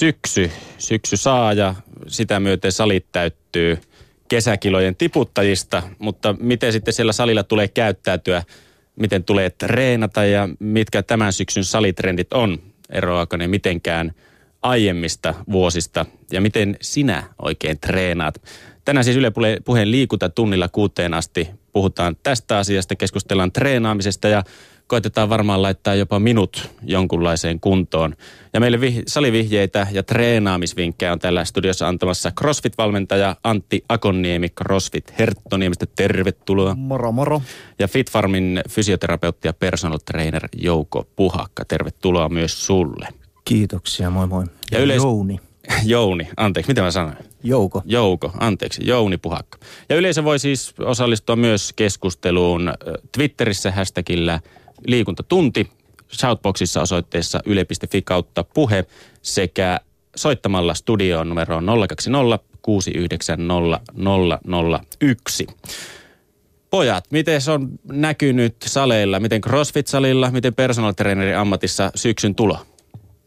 syksy. Syksy saa ja sitä myöten salit täyttyy kesäkilojen tiputtajista, mutta miten sitten siellä salilla tulee käyttäytyä, miten tulee treenata ja mitkä tämän syksyn salitrendit on, eroako ne mitenkään aiemmista vuosista ja miten sinä oikein treenaat. Tänään siis Yle Puheen liikuntatunnilla kuuteen asti puhutaan tästä asiasta, keskustellaan treenaamisesta ja koitetaan varmaan laittaa jopa minut jonkunlaiseen kuntoon. Ja meille vih- salivihjeitä ja treenaamisvinkkejä on täällä studiossa antamassa CrossFit-valmentaja Antti Akonniemi CrossFit Herttoniemestä. Tervetuloa. Moro moro. Ja FitFarmin fysioterapeutti ja personal trainer Jouko Puhakka. Tervetuloa myös sulle. Kiitoksia, moi moi. Ja yleis- Jouni. Jouni, anteeksi, mitä mä sanoin? Jouko. Jouko, anteeksi, Jouni Puhakka. Ja yleisö voi siis osallistua myös keskusteluun Twitterissä hashtagillä liikuntatunti, Shoutboxissa osoitteessa yle.fi kautta puhe sekä soittamalla studioon numeroon 020 690 001. Pojat, miten se on näkynyt saleilla, miten CrossFit-salilla, miten personal trainerin ammatissa syksyn tulo?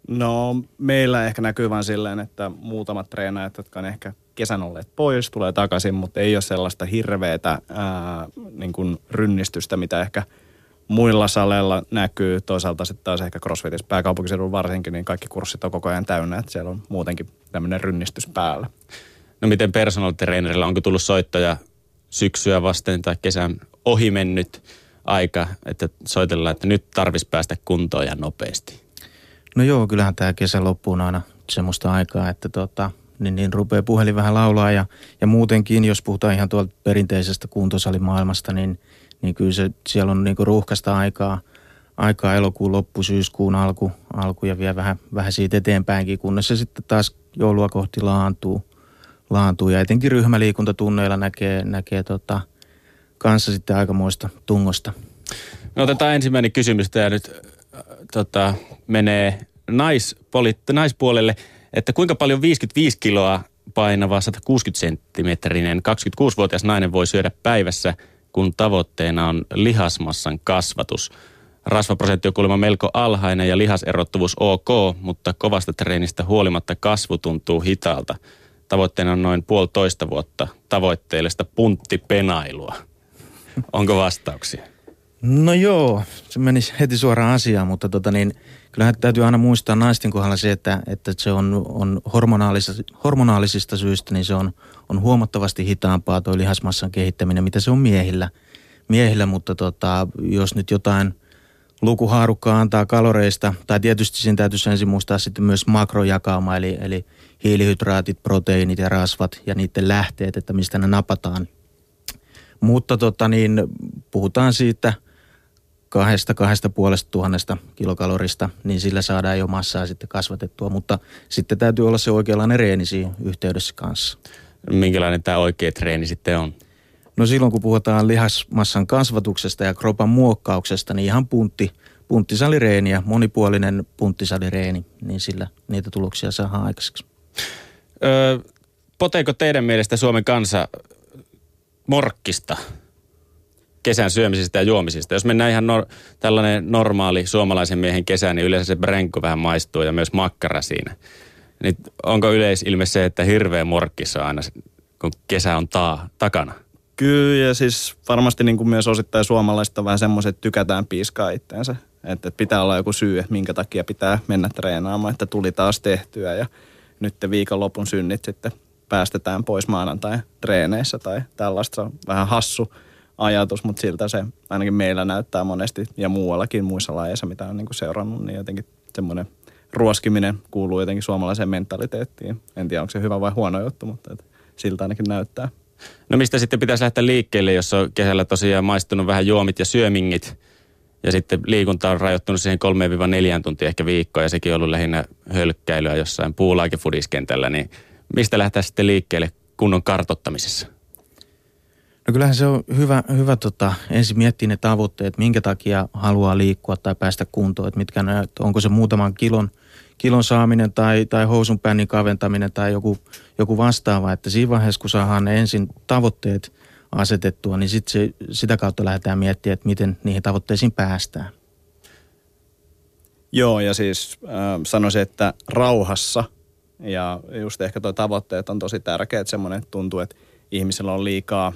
No meillä ehkä näkyy vain silleen, että muutamat treenaajat, jotka on ehkä kesän olleet pois, tulee takaisin, mutta ei ole sellaista hirveätä ää, niin kuin rynnistystä, mitä ehkä muilla saleilla näkyy. Toisaalta sitten taas ehkä CrossFitissä pääkaupunkiseudulla varsinkin, niin kaikki kurssit on koko ajan täynnä, että siellä on muutenkin tämmöinen rynnistys päällä. No miten personal trainerilla, onko tullut soittoja syksyä vasten tai kesän ohi mennyt aika, että soitellaan, että nyt tarvitsisi päästä kuntoon ja nopeasti? No joo, kyllähän tämä kesä loppuun aina semmoista aikaa, että tota, niin, niin rupeaa puhelin vähän laulaa ja, ja muutenkin, jos puhutaan ihan tuolta perinteisestä kuntosalimaailmasta, niin, niin kyllä se, siellä on niinku ruuhkasta aikaa, aikaa elokuun loppu, syyskuun alku, alku ja vielä vähän, vähän siitä eteenpäinkin, kunnes se sitten taas joulua kohti laantuu, laantuu. Ja etenkin ryhmäliikuntatunneilla näkee, näkee tota, kanssa sitten aikamoista tungosta. No otetaan ensimmäinen kysymys, tämä nyt äh, tota, menee naispoli, naispuolelle, että kuinka paljon 55 kiloa painava 160 senttimetrinen 26-vuotias nainen voi syödä päivässä, kun tavoitteena on lihasmassan kasvatus. Rasvaprosentti on kuulemma melko alhainen ja lihaserottuvuus ok, mutta kovasta treenistä huolimatta kasvu tuntuu hitaalta. Tavoitteena on noin puolitoista vuotta tavoitteellista punttipenailua. Onko vastauksia? No joo, se meni heti suoraan asiaan, mutta tota niin, kyllähän täytyy aina muistaa naisten kohdalla se, että, että se on, on hormonaalisista, hormonaalisista syistä, niin se on, on huomattavasti hitaampaa tuo lihasmassan kehittäminen, mitä se on miehillä. miehillä mutta tota, jos nyt jotain lukuhaarukkaa antaa kaloreista, tai tietysti siinä täytyisi ensin muistaa sitten myös makrojakauma, eli, eli hiilihydraatit, proteiinit ja rasvat ja niiden lähteet, että mistä ne napataan. Mutta tota niin, puhutaan siitä kahdesta, kahdesta puolesta tuhannesta kilokalorista, niin sillä saadaan jo massaa sitten kasvatettua, mutta sitten täytyy olla se oikeanlainen reeni siinä yhteydessä kanssa. Minkälainen tämä oikea treeni sitten on? No silloin kun puhutaan lihasmassan kasvatuksesta ja kropan muokkauksesta, niin ihan puntti, punttisalireeni ja monipuolinen punttisalireeni, niin sillä niitä tuloksia saadaan aikaiseksi. Öö, poteeko teidän mielestä Suomen kansa morkkista kesän syömisistä ja juomisista? Jos mennään ihan nor- tällainen normaali suomalaisen miehen kesä, niin yleensä se brenko vähän maistuu ja myös makkara siinä. Niin onko yleisilme se, että hirveä morkkissa aina, kun kesä on taa, takana? Kyllä, ja siis varmasti niin kuin myös osittain suomalaiset on vähän semmoiset, että tykätään piiskaa itteensä. Että pitää olla joku syy, että minkä takia pitää mennä treenaamaan, että tuli taas tehtyä ja nyt viikonlopun synnit sitten päästetään pois maanantai treeneissä tai tällaista. Se on vähän hassu ajatus, mutta siltä se ainakin meillä näyttää monesti ja muuallakin muissa lajeissa, mitä on niin kuin seurannut, niin jotenkin semmoinen ruoskiminen kuuluu jotenkin suomalaiseen mentaliteettiin. En tiedä, onko se hyvä vai huono juttu, mutta et siltä ainakin näyttää. No mistä sitten pitäisi lähteä liikkeelle, jos on kesällä tosiaan maistunut vähän juomit ja syömingit ja sitten liikunta on rajoittunut siihen 3-4 tuntia ehkä viikkoa ja sekin on ollut lähinnä hölkkäilyä jossain puulaikefudiskentällä, niin mistä lähteä sitten liikkeelle kunnon kartottamisessa? No kyllähän se on hyvä, hyvä tota, ensin miettiä ne tavoitteet, minkä takia haluaa liikkua tai päästä kuntoon, että mitkä ne, onko se muutaman kilon, kilon saaminen tai, tai housun pännin kaventaminen tai joku, joku vastaava, että siinä vaiheessa kun saadaan ne ensin tavoitteet asetettua, niin sit se, sitä kautta lähdetään miettimään, että miten niihin tavoitteisiin päästään. Joo, ja siis äh, sanoisin, että rauhassa Ja just ehkä tuo tavoitteet on tosi. Semmoinen että tuntuu, että ihmisillä on liikaa,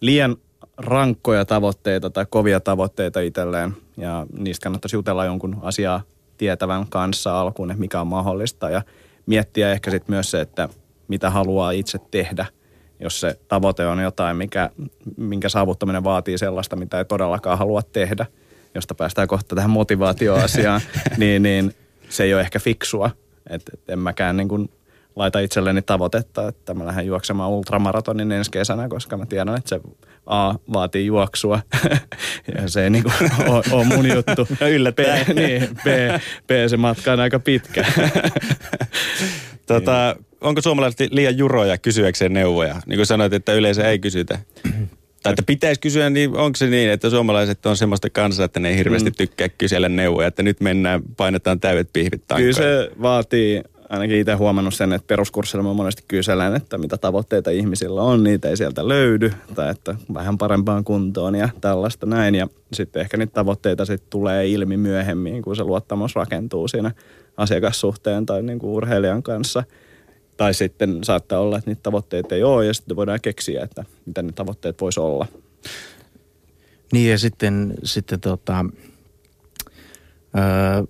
liian rankkoja tavoitteita tai kovia tavoitteita itselleen. Ja niistä kannattaisi jutella jonkun asiaa tietävän kanssa alkuun, että mikä on mahdollista. Ja miettiä ehkä sitten myös se, että mitä haluaa itse tehdä – jos se tavoite on jotain, mikä, minkä saavuttaminen vaatii sellaista, mitä ei todellakaan halua tehdä, josta päästään kohta tähän motivaatioasiaan, niin, niin se ei ole ehkä fiksua. Et, et en mäkään niin kuin laita itselleni tavoitetta, että mä lähden juoksemaan ultramaratonin ensi kesänä, koska mä tiedän, että se A vaatii juoksua ja se ei niin ole, ole mun juttu. Yllättäen. B, niin, B, B, se matka on aika pitkä. tota, onko suomalaiset liian juroja kysyäkseen neuvoja? Niin kuin sanoit, että yleensä ei kysytä. tai että pitäisi kysyä, niin onko se niin, että suomalaiset on semmoista kansaa, että ne ei hirveästi mm. tykkää kysellä neuvoja, että nyt mennään, painetaan täydet pihvit tankoja. Kyllä se vaatii, ainakin itse huomannut sen, että peruskurssilla mä monesti kyselen, että mitä tavoitteita ihmisillä on, niitä ei sieltä löydy, tai että vähän parempaan kuntoon ja tällaista näin. Ja sitten ehkä niitä tavoitteita sitten tulee ilmi myöhemmin, kun se luottamus rakentuu siinä asiakassuhteen tai niin kuin urheilijan kanssa – tai sitten saattaa olla, että niitä tavoitteita ei ole ja sitten voidaan keksiä, että mitä ne tavoitteet voisi olla. Niin ja sitten, sitten tota, öö,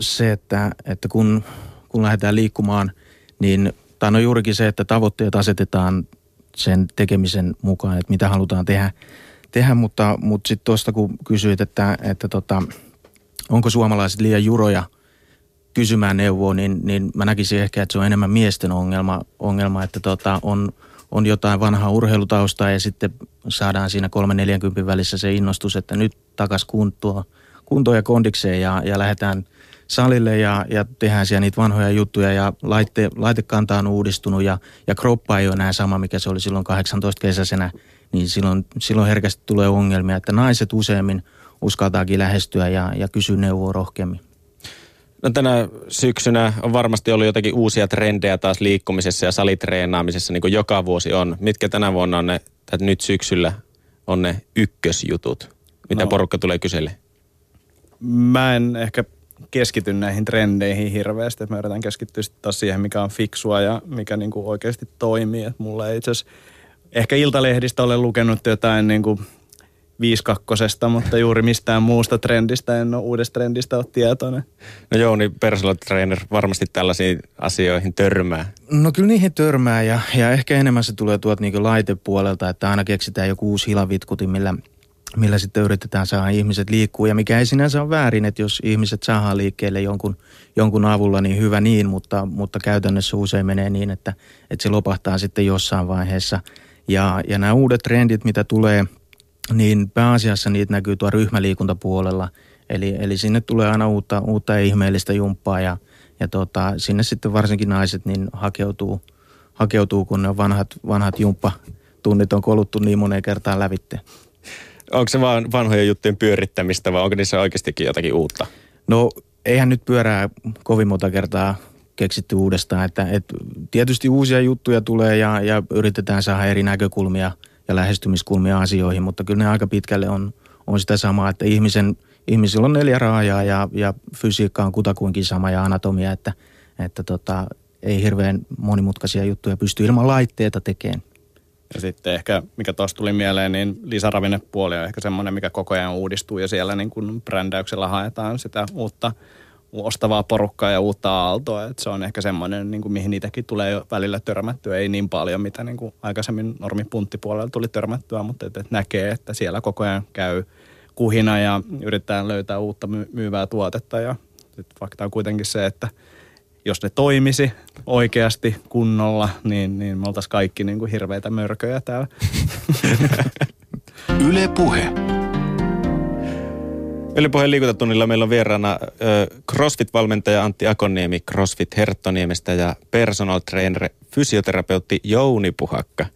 se, että, että kun, kun lähdetään liikkumaan, niin tai no juurikin se, että tavoitteet asetetaan sen tekemisen mukaan, että mitä halutaan tehdä, tehdä. Mutta, mutta sitten tuosta kun kysyit, että, että tota, onko suomalaiset liian juroja – kysymään neuvoa, niin, niin mä näkisin ehkä, että se on enemmän miesten ongelma, ongelma että tota, on, on jotain vanhaa urheilutaustaa ja sitten saadaan siinä 3-40 välissä se innostus, että nyt takas kuntoa, kuntoa ja kondikseen ja, ja lähdetään salille ja, ja tehdään siellä niitä vanhoja juttuja ja laite, laitekanta on uudistunut ja, ja kroppa ei ole enää sama, mikä se oli silloin 18 kesäisenä, niin silloin, silloin herkästi tulee ongelmia, että naiset useammin uskaltaakin lähestyä ja, ja kysyä neuvoa rohkeammin. No tänä syksynä on varmasti ollut jotakin uusia trendejä taas liikkumisessa ja salitreenaamisessa, niin kuin joka vuosi on. Mitkä tänä vuonna on ne, tai nyt syksyllä on ne ykkösjutut? Mitä no, porukka tulee kyselle? Mä en ehkä keskity näihin trendeihin hirveästi. Mä yritän keskittyä taas siihen, mikä on fiksua ja mikä niin kuin oikeasti toimii. Et mulla ei itse ehkä Iltalehdistä olen lukenut jotain niin kuin viiskakkosesta, mutta juuri mistään muusta trendistä en ole uudesta trendistä ole tietoinen. No joo, niin personal trainer varmasti tällaisiin asioihin törmää. No kyllä niihin törmää ja, ja ehkä enemmän se tulee tuolta niin laitepuolelta, että aina keksitään joku uusi hilavitkuti, millä, millä sitten yritetään saada ihmiset liikkuu. Ja mikä ei sinänsä ole väärin, että jos ihmiset saadaan liikkeelle jonkun, jonkun avulla, niin hyvä niin, mutta, mutta käytännössä usein menee niin, että, että se lopahtaa sitten jossain vaiheessa. Ja, ja nämä uudet trendit, mitä tulee – niin pääasiassa niitä näkyy tuo ryhmäliikuntapuolella. Eli, eli sinne tulee aina uutta, uutta ihmeellistä jumppaa ja, ja tota, sinne sitten varsinkin naiset niin hakeutuu, hakeutuu kun ne vanhat, vanhat jumppatunnit on koluttu niin moneen kertaan lävitte. Onko se vaan vanhojen juttujen pyörittämistä vai onko niissä oikeastikin jotakin uutta? No eihän nyt pyörää kovin monta kertaa keksitty uudestaan. Että, et tietysti uusia juttuja tulee ja, ja yritetään saada eri näkökulmia – ja lähestymiskulmia asioihin, mutta kyllä ne aika pitkälle on, on sitä samaa, että ihmisen, ihmisillä on neljä raajaa ja, ja fysiikka on kutakuinkin sama ja anatomia, että, että tota, ei hirveän monimutkaisia juttuja pysty ilman laitteita tekemään. Ja sitten ehkä, mikä tuossa tuli mieleen, niin lisäravinnepuoli on ehkä semmoinen, mikä koko ajan uudistuu ja siellä niin kuin brändäyksellä haetaan sitä uutta ostavaa porukkaa ja uutta aaltoa. Että se on ehkä semmoinen, niin kuin mihin niitäkin tulee jo välillä törmättyä. Ei niin paljon, mitä niin kuin aikaisemmin normipunttipuolella tuli törmättyä, mutta että, että näkee, että siellä koko ajan käy kuhina ja yritetään löytää uutta myyvää tuotetta. Ja fakta on kuitenkin se, että jos ne toimisi oikeasti kunnolla, niin, niin me oltaisiin kaikki niin kuin hirveitä mörköjä täällä. Yle Puhe. Ylipuheen liikuntatunnilla meillä on vieraana CrossFit-valmentaja Antti Akoniemi CrossFit Herttoniemestä ja personal trainer, fysioterapeutti Jouni Puhakka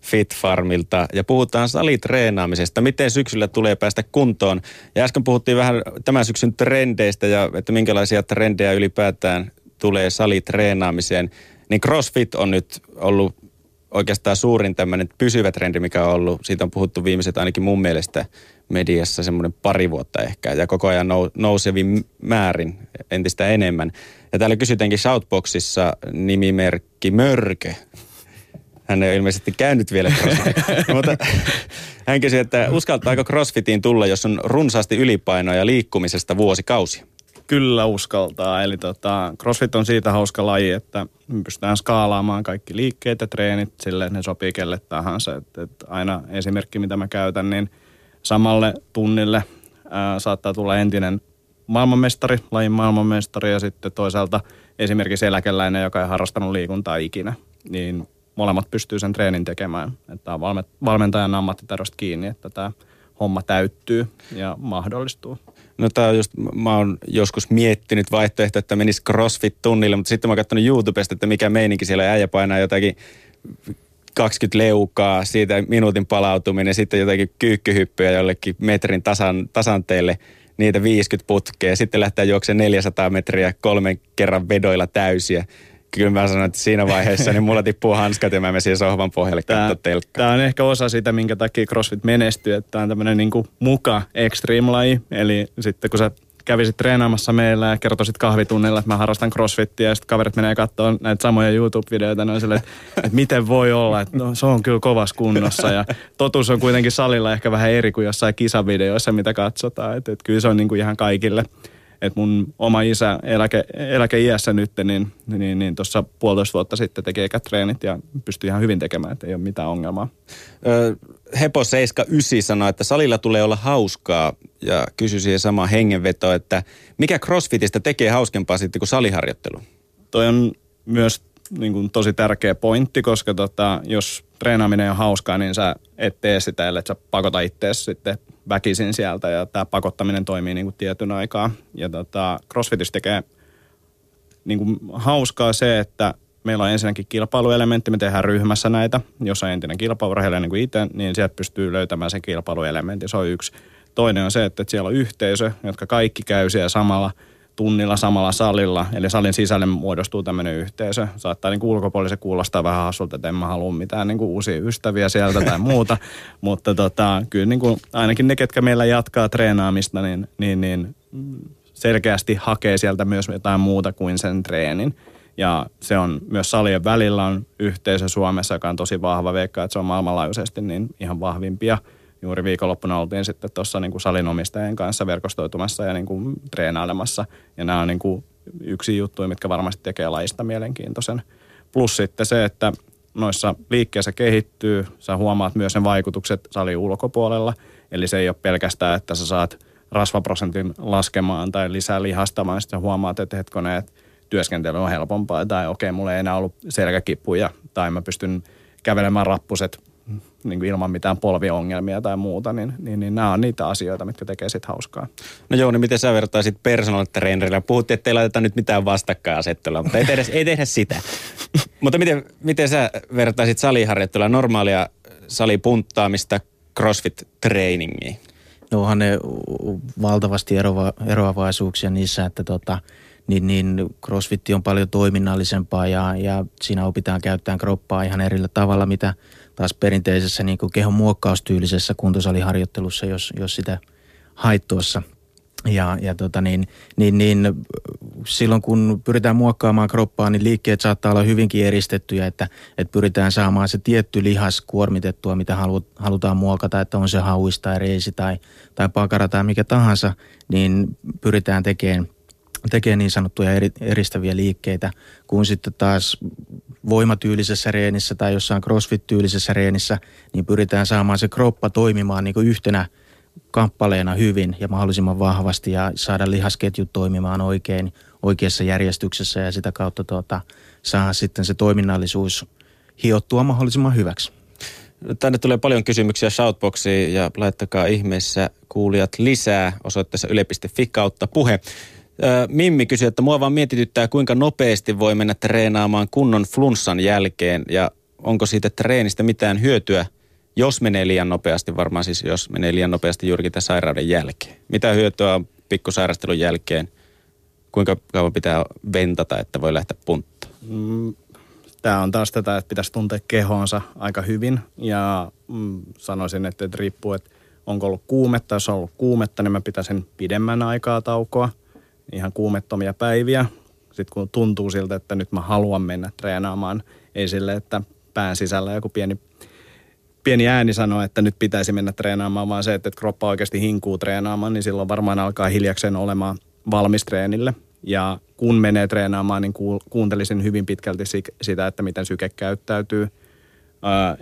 Fit Farmilta ja puhutaan salitreenaamisesta, miten syksyllä tulee päästä kuntoon. Ja äsken puhuttiin vähän tämän syksyn trendeistä ja että minkälaisia trendejä ylipäätään tulee salitreenaamiseen. Niin CrossFit on nyt ollut oikeastaan suurin tämmöinen pysyvä trendi, mikä on ollut. Siitä on puhuttu viimeiset ainakin mun mielestä mediassa semmoinen pari vuotta ehkä ja koko ajan nousevin määrin entistä enemmän. Ja täällä kysytäänkin Shoutboxissa nimimerkki Mörkö. Hän ei ole ilmeisesti käynyt vielä mutta hän kysyi, että uskaltaako CrossFitiin tulla, jos on runsaasti ylipainoa ja liikkumisesta vuosikausia? Kyllä uskaltaa. Eli tota, CrossFit on siitä hauska laji, että me pystytään skaalaamaan kaikki liikkeet ja treenit sille, ne sopii kelle tahansa. Et, et aina esimerkki, mitä mä käytän, niin samalle tunnille ää, saattaa tulla entinen maailmanmestari, lajin maailmanmestari ja sitten toisaalta esimerkiksi eläkeläinen, joka ei harrastanut liikuntaa ikinä. Niin molemmat pystyy sen treenin tekemään. Tämä on valmentajan ammattitaidosta kiinni, että tämä homma täyttyy ja mahdollistuu. No tämä on just, mä oon joskus miettinyt vaihtoehto, että menisi CrossFit-tunnille, mutta sitten mä oon katsonut YouTubesta, että mikä meininki siellä äijä painaa jotakin 20 leukaa, siitä minuutin palautuminen, sitten jotakin kyykkyhyppyjä jollekin metrin tasan, tasanteelle, niitä 50 putkea, sitten lähtee juoksemaan 400 metriä kolmen kerran vedoilla täysiä kyllä mä sanon, että siinä vaiheessa niin mulla tippuu hanskat ja mä menen siihen sohvan pohjalle katsoa telkkaa. Tämä on ehkä osa sitä, minkä takia CrossFit menestyy, että tämä on tämmöinen niin muka extreme-laji. Eli sitten kun sä kävisit treenaamassa meillä ja kertoisit kahvitunnilla, että mä harrastan crossfittiä ja sitten kaverit menee katsoa näitä samoja YouTube-videoita, niin sille, että, että miten voi olla, että no, se on kyllä kovassa kunnossa ja totuus on kuitenkin salilla ehkä vähän eri kuin jossain kisavideoissa, mitä katsotaan, että, että kyllä se on niin kuin ihan kaikille että mun oma isä eläke, eläkeiässä nyt, niin, niin, niin tuossa puolitoista vuotta sitten teki treenit ja pystyi ihan hyvin tekemään, että ei ole mitään ongelmaa. Ö, Hepo 79 sanoi, että salilla tulee olla hauskaa ja kysyi siihen samaan hengenvetoa, että mikä crossfitistä tekee hauskempaa sitten kuin saliharjoittelu? Toi on myös niin kuin tosi tärkeä pointti, koska tota, jos treenaaminen on hauskaa, niin sä et tee sitä, ellei sä pakota itseäsi sitten väkisin sieltä ja tämä pakottaminen toimii niin kuin tietyn aikaa. Ja tota, CrossFitissä tekee niin kuin hauskaa se, että meillä on ensinnäkin kilpailuelementti, me tehdään ryhmässä näitä. Jos on entinen kilpaurheilija niin kuin itse, niin sieltä pystyy löytämään sen kilpailuelementin, se on yksi. Toinen on se, että siellä on yhteisö, jotka kaikki käy siellä samalla – tunnilla samalla salilla, eli salin sisälle muodostuu tämmöinen yhteisö. Saattaa niin ulkopuolisen kuulostaa vähän hassulta, että en mä halua mitään niin kuin uusia ystäviä sieltä tai muuta, mutta tota, kyllä niin kuin, ainakin ne, ketkä meillä jatkaa treenaamista, niin, niin, niin selkeästi hakee sieltä myös jotain muuta kuin sen treenin. Ja se on myös salien välillä on yhteisö Suomessa, joka on tosi vahva, veikka, että se on maailmanlaajuisesti niin ihan vahvimpia – juuri viikonloppuna oltiin sitten tuossa niin kuin salinomistajien kanssa verkostoitumassa ja niin kuin treenailemassa. Ja nämä on niin kuin yksi juttu, mitkä varmasti tekee lajista mielenkiintoisen. Plus sitten se, että noissa liikkeissä kehittyy, sä huomaat myös ne vaikutukset salin ulkopuolella. Eli se ei ole pelkästään, että sä saat rasvaprosentin laskemaan tai lisää lihastamaan, sitten huomaat, että hetkonen, että työskentely on helpompaa tai okei, okay, mulla ei enää ollut selkäkipuja tai mä pystyn kävelemään rappuset niin kuin ilman mitään polviongelmia tai muuta, niin, niin, niin nämä on niitä asioita, mitkä tekee sitten hauskaa. No Jouni, miten sä vertaisit personal trainerilla? Puhuttiin, että ei laiteta nyt mitään vastakkainasettelua, mutta ei tehdä, ei tehdä sitä. mutta miten, miten sä vertaisit saliharjoittelua, normaalia salipunttaamista CrossFit-trainingiin? No onhan ne valtavasti erova, eroavaisuuksia niissä, että tota, niin, niin crossfit on paljon toiminnallisempaa ja, ja siinä opitaan käyttämään kroppaa ihan erillä tavalla, mitä taas perinteisessä niin kuin kehon muokkaustyylisessä kuntosaliharjoittelussa, jos, jos sitä hait tuossa. Ja, ja tota niin, niin, niin, silloin kun pyritään muokkaamaan kroppaa, niin liikkeet saattaa olla hyvinkin eristettyjä, että, että pyritään saamaan se tietty lihas kuormitettua, mitä halu, halutaan muokata, että on se hauis tai reisi tai, tai pakara tai mikä tahansa, niin pyritään tekemään – tekee niin sanottuja eri, eristäviä liikkeitä, kun sitten taas voimatyylisessä reenissä tai jossain crossfit-tyylisessä reenissä, niin pyritään saamaan se kroppa toimimaan niin kuin yhtenä kappaleena hyvin ja mahdollisimman vahvasti ja saada lihasketjut toimimaan oikein oikeassa järjestyksessä ja sitä kautta tuota, saa sitten se toiminnallisuus hiottua mahdollisimman hyväksi. Tänne tulee paljon kysymyksiä Shoutboxiin ja laittakaa ihmeessä kuulijat lisää osoitteessa yle.fi kautta puhe. Mimmi kysyi, että mua vaan mietityttää, kuinka nopeasti voi mennä treenaamaan kunnon flunssan jälkeen ja onko siitä treenistä mitään hyötyä, jos menee liian nopeasti, varmaan siis jos menee liian nopeasti juurikin tämän sairauden jälkeen. Mitä hyötyä on pikkusairastelun jälkeen? Kuinka kauan pitää ventata, että voi lähteä punttaan? Mm, Tämä on taas tätä, että pitäisi tuntea kehonsa aika hyvin ja mm, sanoisin, että, että riippuu, että onko ollut kuumetta. Jos on ollut kuumetta, niin mä pitäisin pidemmän aikaa taukoa – ihan kuumettomia päiviä. sit kun tuntuu siltä, että nyt mä haluan mennä treenaamaan, ei sille, että pään sisällä joku pieni, pieni ääni sanoo, että nyt pitäisi mennä treenaamaan, vaan se, että kroppa oikeasti hinkuu treenaamaan, niin silloin varmaan alkaa hiljakseen olemaan valmis treenille. Ja kun menee treenaamaan, niin kuuntelisin hyvin pitkälti sitä, että miten syke käyttäytyy,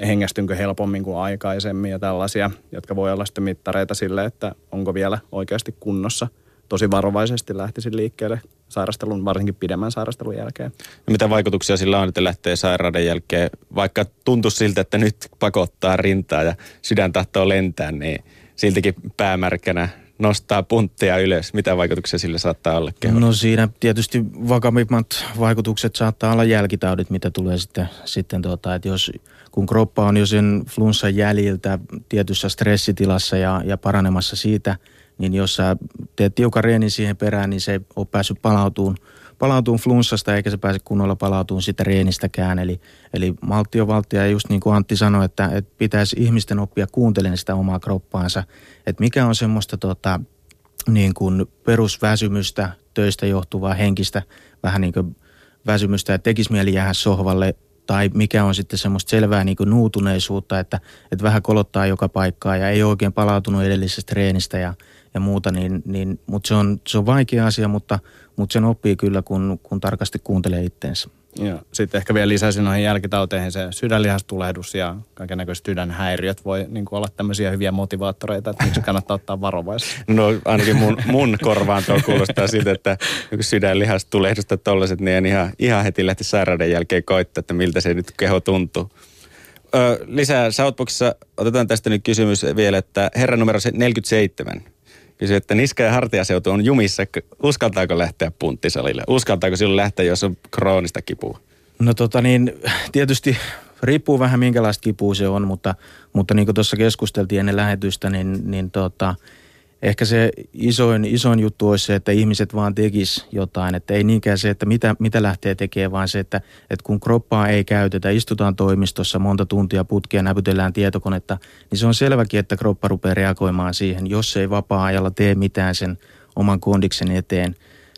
hengästynkö helpommin kuin aikaisemmin ja tällaisia, jotka voi olla sitten mittareita sille, että onko vielä oikeasti kunnossa. Tosi varovaisesti lähtisin liikkeelle sairastelun, varsinkin pidemmän sairastelun jälkeen. Ja mitä vaikutuksia sillä on, että lähtee sairauden jälkeen, vaikka tuntuu siltä, että nyt pakottaa rintaa ja sydän tahtoo lentää, niin siltikin päämärkänä nostaa puntteja ylös. Mitä vaikutuksia sillä saattaa olla keholla? No siinä tietysti vakavimmat vaikutukset saattaa olla jälkitaudit, mitä tulee sitten, sitten tuota, että jos kun kroppa on jo sen flunssan jäljiltä tietyssä stressitilassa ja, ja paranemassa siitä, niin jos sä teet tiukan reenin siihen perään, niin se ei ole päässyt palautumaan, palautumaan flunssasta eikä se pääse kunnolla palautumaan sitä reenistäkään. Eli, eli maltti on ja just niin kuin Antti sanoi, että, että pitäisi ihmisten oppia kuuntelemaan sitä omaa kroppaansa, että mikä on semmoista tota, niin kuin perusväsymystä, töistä johtuvaa henkistä, vähän niin kuin väsymystä, että tekisi mieli jäädä sohvalle tai mikä on sitten semmoista selvää niin kuin nuutuneisuutta, että, että vähän kolottaa joka paikkaa ja ei oikein palautunut edellisestä treenistä ja, ja muuta, niin, niin, mutta se on, se on vaikea asia, mutta, mutta sen oppii kyllä, kun, kun tarkasti kuuntelee itteensä. Joo. Sitten ehkä vielä lisäisin noihin jälkitauteihin se sydänlihastulehdus ja kaikenlaiset sydänhäiriöt voi niin kuin olla tämmöisiä hyviä motivaattoreita, että miksi kannattaa ottaa varovaisesti. No ainakin mun, mun korvaan tuo kuulostaa siitä, että sydänlihastulehdusta tollaset, niin ihan, ihan heti lähti sairauden jälkeen koittaa, että miltä se nyt keho tuntuu. Ö, lisää Southboxissa otetaan tästä nyt kysymys vielä, että herra numero 47 kysyi, että niska- ja hartiaseutu on jumissa. Uskaltaako lähteä punttisalille? Uskaltaako silloin lähteä, jos on kroonista kipua? No tota niin, tietysti riippuu vähän minkälaista kipua se on, mutta, mutta niin kuin tuossa keskusteltiin ennen lähetystä, niin, niin tota, ehkä se isoin, isoin juttu olisi se, että ihmiset vaan tekis jotain. Että ei niinkään se, että mitä, mitä lähtee tekemään, vaan se, että, että kun kroppaa ei käytetä, istutaan toimistossa monta tuntia putkia, näpytellään tietokonetta, niin se on selväkin, että kroppa rupeaa reagoimaan siihen. Jos ei vapaa-ajalla tee mitään sen oman kondiksen eteen,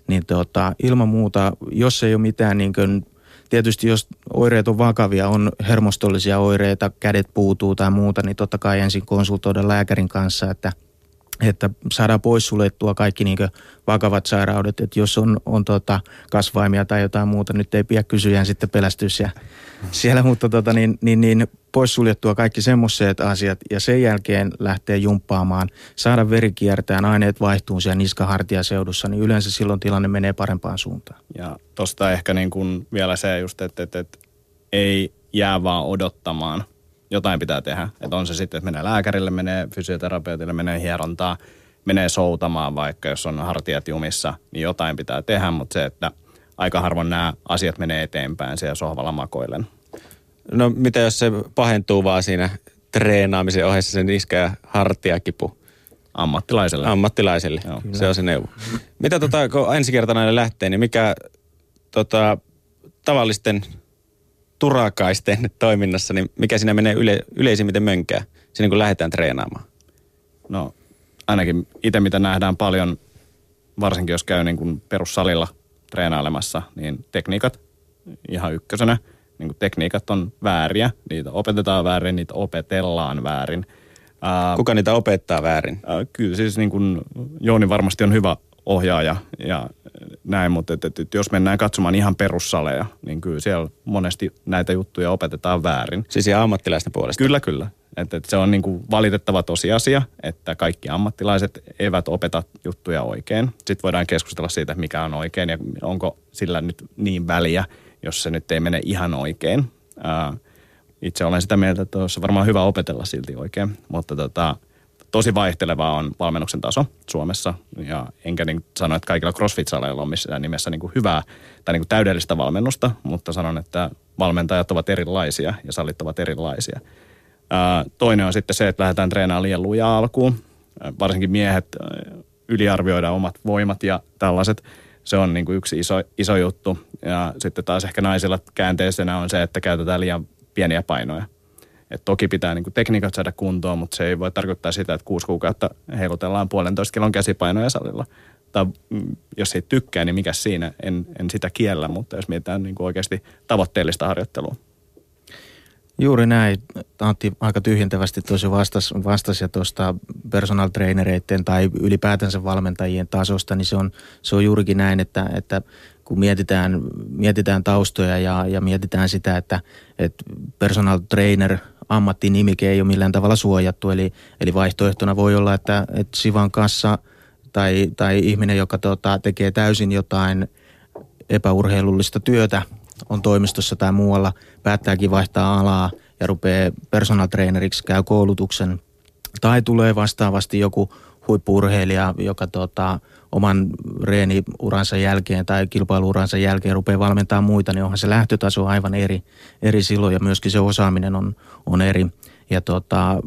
niin tota, ilman muuta, jos ei ole mitään niin kuin tietysti jos oireet on vakavia, on hermostollisia oireita, kädet puutuu tai muuta, niin totta kai ensin konsultoida lääkärin kanssa, että – että saadaan poissuljettua kaikki niin vakavat sairaudet, että jos on, on tota kasvaimia tai jotain muuta, nyt ei pidä kysyjän sitten pelästyä siellä, siellä mutta tota, niin, niin, niin poissuljettua kaikki semmoiset asiat ja sen jälkeen lähtee jumppaamaan, saada veri kiertään, aineet vaihtuu siellä niskahartiaseudussa, niin yleensä silloin tilanne menee parempaan suuntaan. Ja tuosta ehkä niin kuin vielä se just, että, että, että ei jää vaan odottamaan – jotain pitää tehdä. Että on se sitten, että menee lääkärille, menee fysioterapeutille, menee hierontaa, menee soutamaan vaikka, jos on hartiat jumissa, niin jotain pitää tehdä, mutta se, että aika harvoin nämä asiat menee eteenpäin siellä sohvalla makoillen. No mitä jos se pahentuu vaan siinä treenaamisen ohessa sen iskä ja hartiakipu? Ammattilaiselle. Ammattilaiselle, Joo. se on se neuvo. Mitä tota, kun ensi kerta näille lähtee, niin mikä tota, tavallisten turakaisten toiminnassa, niin mikä siinä menee yle, yleisimmiten mönkää, siinä kun lähdetään treenaamaan? No ainakin itse mitä nähdään paljon, varsinkin jos käy niin kuin perussalilla treenailemassa, niin tekniikat ihan ykkösenä. Niin kuin tekniikat on vääriä, niitä opetetaan väärin, niitä opetellaan väärin. Kuka niitä opettaa väärin? kyllä siis niin kuin Jouni varmasti on hyvä ohjaaja ja näin, mutta et, et, et, jos mennään katsomaan ihan perussaleja, niin kyllä siellä monesti näitä juttuja opetetaan väärin. Siis ihan ammattilaisten puolesta? Kyllä, kyllä. Et, et se on niin kuin valitettava tosiasia, että kaikki ammattilaiset eivät opeta juttuja oikein. Sitten voidaan keskustella siitä, mikä on oikein ja onko sillä nyt niin väliä, jos se nyt ei mene ihan oikein. Ää, itse olen sitä mieltä, että olisi varmaan hyvä opetella silti oikein, mutta tota, tosi vaihtelevaa on valmennuksen taso Suomessa. Ja enkä niin sano, että kaikilla CrossFit-saleilla on missään nimessä niin kuin hyvää tai niin kuin täydellistä valmennusta, mutta sanon, että valmentajat ovat erilaisia ja salit ovat erilaisia. Toinen on sitten se, että lähdetään treenaamaan liian lujaa alkuun. Varsinkin miehet yliarvioidaan omat voimat ja tällaiset. Se on niin kuin yksi iso, iso juttu. Ja sitten taas ehkä naisilla käänteisenä on se, että käytetään liian pieniä painoja – et toki pitää niin tekniikat saada kuntoon, mutta se ei voi tarkoittaa sitä, että kuusi kuukautta heilutellaan puolentoista kilon käsipainoja salilla, tai mm, jos ei tykkää, niin mikä siinä, en, en sitä kiellä, mutta jos mietitään niin kuin oikeasti tavoitteellista harjoittelua. Juuri näin. Antti aika tyhjentävästi tuossa vastasi, vastasi tuosta personal trainereiden tai ylipäätänsä valmentajien tasosta, niin se on, se on juurikin näin, että, että kun mietitään, mietitään taustoja ja, ja mietitään sitä, että, että personal trainer ammattinimike ei ole millään tavalla suojattu. Eli, eli vaihtoehtona voi olla, että, että Sivan kanssa tai, tai ihminen, joka tota, tekee täysin jotain epäurheilullista työtä, on toimistossa tai muualla, päättääkin vaihtaa alaa ja rupeaa personal traineriksi, käy koulutuksen. Tai tulee vastaavasti joku huippuurheilija, joka tota, oman reeniuransa jälkeen tai kilpailuuransa jälkeen rupeaa valmentaa muita, niin onhan se lähtötaso aivan eri, eri silloin ja myöskin se osaaminen on, on eri. Ja tota,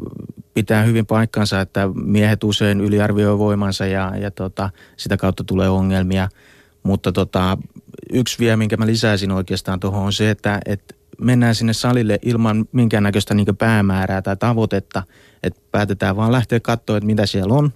pitää hyvin paikkansa, että miehet usein yliarvioi voimansa ja, ja tota, sitä kautta tulee ongelmia. Mutta tota, yksi vielä, minkä mä lisäisin oikeastaan tuohon on se, että, että mennään sinne salille ilman minkäännäköistä niin päämäärää tai tavoitetta, että päätetään vaan lähteä katsoa, että mitä siellä on,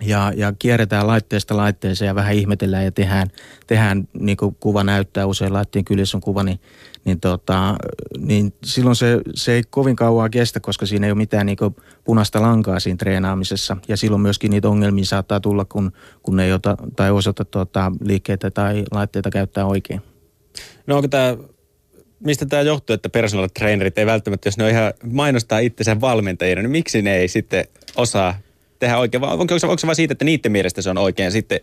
ja, ja kierretään laitteesta laitteeseen ja vähän ihmetellään ja tehdään, tehdään niin kuin kuva näyttää, usein laitteen kyljessä on kuva, niin, niin, tota, niin silloin se, se ei kovin kauan kestä, koska siinä ei ole mitään niin kuin punaista lankaa siinä treenaamisessa. Ja silloin myöskin niitä ongelmia saattaa tulla, kun, kun ei ota tai osata tota, liikkeitä tai laitteita käyttää oikein. No onko tämä mistä tämä johtuu, että personal trainerit ei välttämättä, jos ne on ihan mainostaa itsensä valmentajina, niin miksi ne ei sitten osaa tehdä oikein, vai onko, onko se vain siitä, että niiden mielestä se on oikein, sitten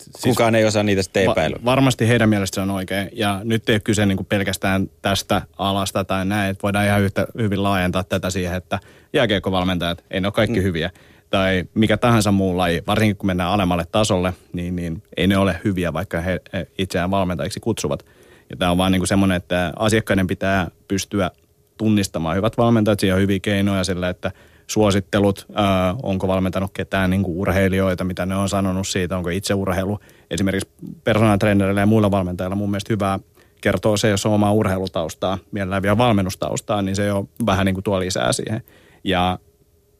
siis kukaan ei osaa niitä sitten epäillä? Va- varmasti heidän mielestä se on oikein, ja nyt ei ole kyse niin pelkästään tästä alasta tai näin, että voidaan ihan yhtä hyvin laajentaa tätä siihen, että jääkiekkovalmentajat, ei ne ole kaikki mm. hyviä, tai mikä tahansa muu laji, varsinkin kun mennään alemmalle tasolle, niin, niin ei ne ole hyviä, vaikka he, he itseään valmentajiksi kutsuvat. Ja tämä on vaan niin semmoinen, että asiakkaiden pitää pystyä tunnistamaan hyvät valmentajat, siihen on hyviä keinoja sillä, että – suosittelut, ää, onko valmentanut ketään niin kuin urheilijoita, mitä ne on sanonut siitä, onko itse urheilu. Esimerkiksi personaalitreenerille ja muilla valmentajilla mun mielestä hyvää kertoo se, jos on omaa urheilutaustaa, mielellään vielä valmennustaustaa, niin se jo vähän niin kuin tuo lisää siihen. Ja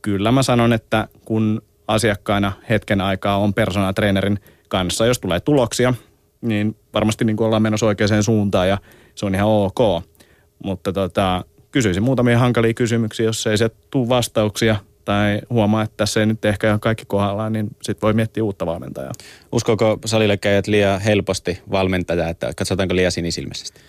kyllä mä sanon, että kun asiakkaina hetken aikaa on personaalitreenerin kanssa, jos tulee tuloksia, niin varmasti niin kuin ollaan menossa oikeaan suuntaan ja se on ihan ok. Mutta tota, kysyisin muutamia hankalia kysymyksiä, jos ei se tule vastauksia tai huomaa, että tässä ei nyt ehkä ole kaikki kohdallaan, niin sitten voi miettiä uutta valmentajaa. Uskooko salille käyjät liian helposti valmentajaa, että katsotaanko liian sinisilmäisesti?